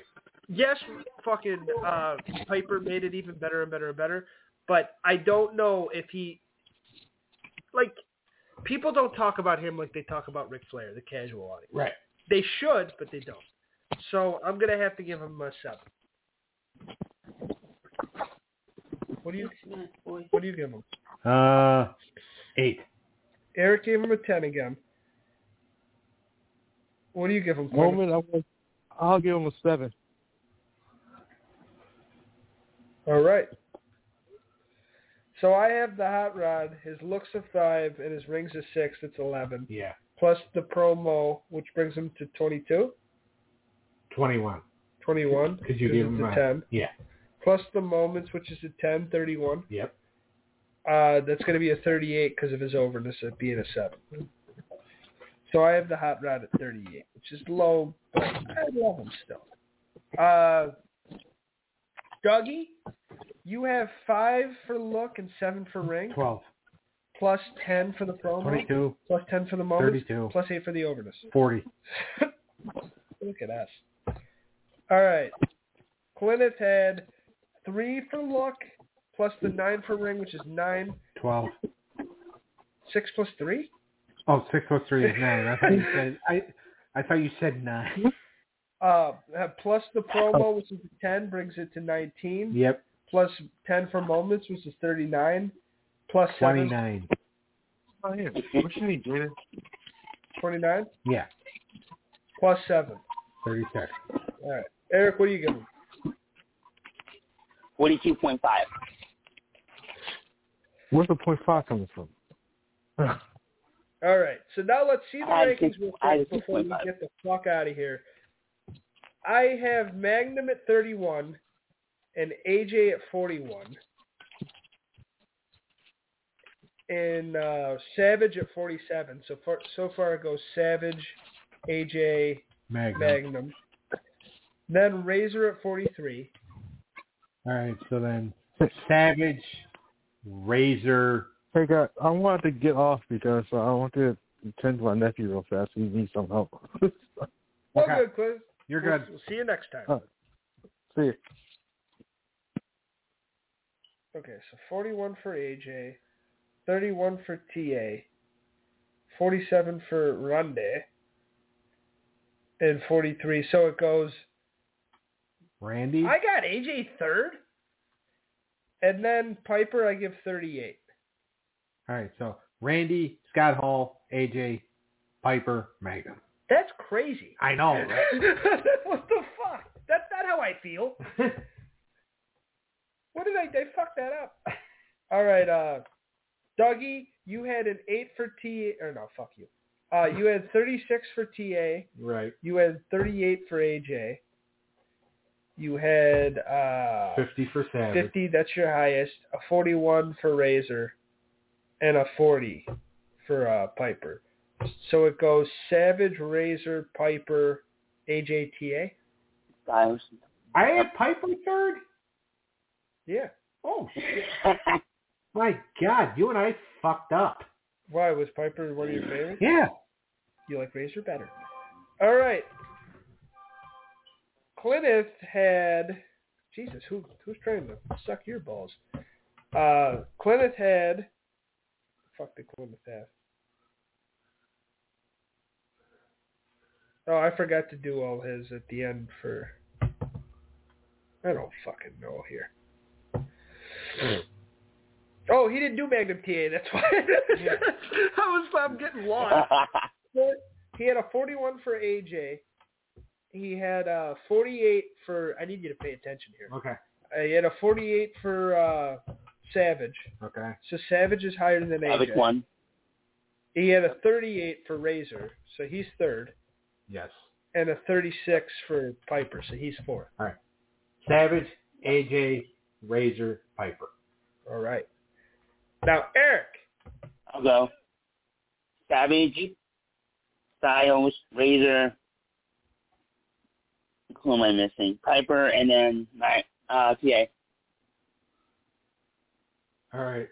yes, fucking uh, Piper made it even better and better and better, but I don't know if he, like, people don't talk about him like they talk about Ric Flair, the casual audience.
Right.
They should, but they don't. So I'm gonna have to give him a seven. What do you
Six minutes, boy.
What do you give him?
Uh, eight.
Eric gave him a ten again. What do you give him? Corbin?
Moment, I'm I'll give him a seven.
All right. So I have the hot rod. His looks a five and his rings a six. It's eleven.
Yeah.
Plus the promo, which brings him to 22,
21.
21.
Because you gave him
a 10.
Yeah.
Plus the moments, which is a 10, 31.
Yep.
Uh, that's going to be a 38 because of his overness at being a 7. So I have the hot rod at 38, which is low, but I love him still. Uh, Dougie, you have 5 for look and 7 for ring,
12.
plus 10 for the promo,
22.
plus 10 for the moments,
32.
plus 8 for the overness.
40.
Look at us. All right. Clinton had 3 for look, plus the 9 for ring, which is 9.
12.
6 plus 3?
Oh, six plus three is nine. I thought you said I. I thought you said nine.
Uh, plus the promo, which is 10, brings it to 19.
Yep.
Plus 10 for moments, which is 39. Plus 7,
Twenty nine.
Oh, yeah. What you need, Jaden?
29.
Yeah.
Plus 7.
Thirty six.
All right. Eric, what are you give him?
Forty-two point five.
Where's the point five coming from?
All right. So now let's see the
I
rankings
six-
real quick before we get the fuck out of here. I have Magnum at 31 and AJ at 41 and uh, Savage at 47. So far, so far it goes Savage, AJ
Magnum.
Magnum. Then Razor at 43.
All right, so then Savage, Razor.
Hey guys, I wanted to get off because I want to attend to my nephew real fast. He needs some help.
All
Okay.
good, Quiz.
You're
We'll-
good.
We'll see you next time.
See you.
Okay, so 41 for AJ, 31 for TA, 47 for Randy, and 43. So it goes.
Randy.
I got AJ third, and then Piper I give 38.
All right, so Randy, Scott Hall, AJ, Piper, Magnum.
That's crazy.
I know, right?
what the fuck? That's not how I feel. What did I? They fucked that up. All right, uh, Dougie, you had an eight for TA. Or no, fuck you. Uh, you had 36 for TA.
right.
You had 38 for AJ. You had uh,
50 for Savage.
50. That's your highest. A 41 for Razor, and a 40 for uh, Piper. So it goes Savage, Razor, Piper, AJ, TA.
Styles.
I had Piper third?
Yeah.
Oh, shit. My God, you and I fucked up.
Why was Piper one of your favorites?
Yeah.
You like Razor better. All right. Clineth had Jesus, who who's trying to suck your balls? Uh Clineth had fuck did Clineth have? Oh, I forgot to do all his at the end for I don't fucking know here. Oh, he didn't do Magnum TA, that's why I was I'm getting lost. He had a 41 for AJ. He had a 48 for. I need you to pay attention here.
Okay.
Uh, he had a 48 for uh, Savage.
Okay.
So Savage is higher than AJ.
Savage one.
He had a 38 for Razor, so he's third,
Yes.
and a 36 for Piper, so he's fourth. All right.
Savage, AJ, Razor, Piper.
All right. Now Eric.
I'll go. Savage, Styles, Razor. Who am I missing? Piper, and then my uh, TA.
All right.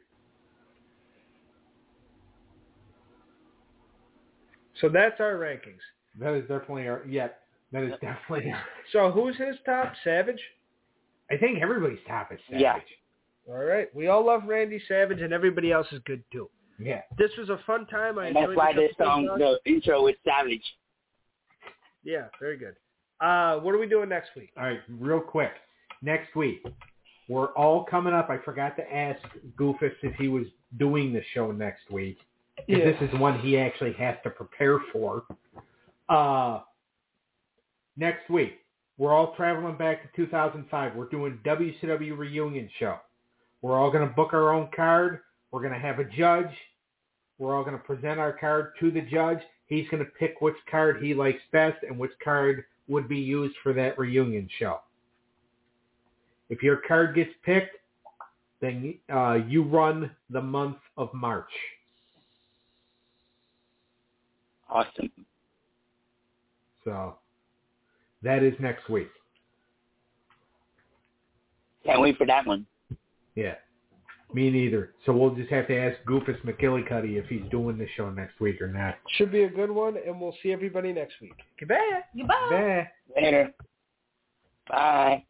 So that's our rankings.
That is definitely our, yeah, that is definitely our,
So who's his top? Savage.
I think everybody's top is Savage.
Yeah.
All right. We all love Randy Savage, and everybody else is good too.
Yeah.
This was a fun time. I
And that's why this
couple
song, the intro is Savage.
Yeah, very good. Uh, what are we doing next week?
All right, real quick. Next week, we're all coming up. I forgot to ask Goofus if he was doing the show next week.
Yeah.
This is one he actually has to prepare for. Uh, next week, we're all traveling back to 2005. We're doing WCW reunion show. We're all going to book our own card. We're going to have a judge. We're all going to present our card to the judge. He's going to pick which card he likes best and which card would be used for that reunion show. If your card gets picked, then uh, you run the month of March.
Awesome.
So that is next week.
Can't wait for that one.
Yeah. Me neither. So we'll just have to ask Goofus McGillicuddy if he's doing the show next week or not.
Should be a good one, and we'll see everybody next week. Goodbye.
Goodbye.
Bye.
Later. Bye.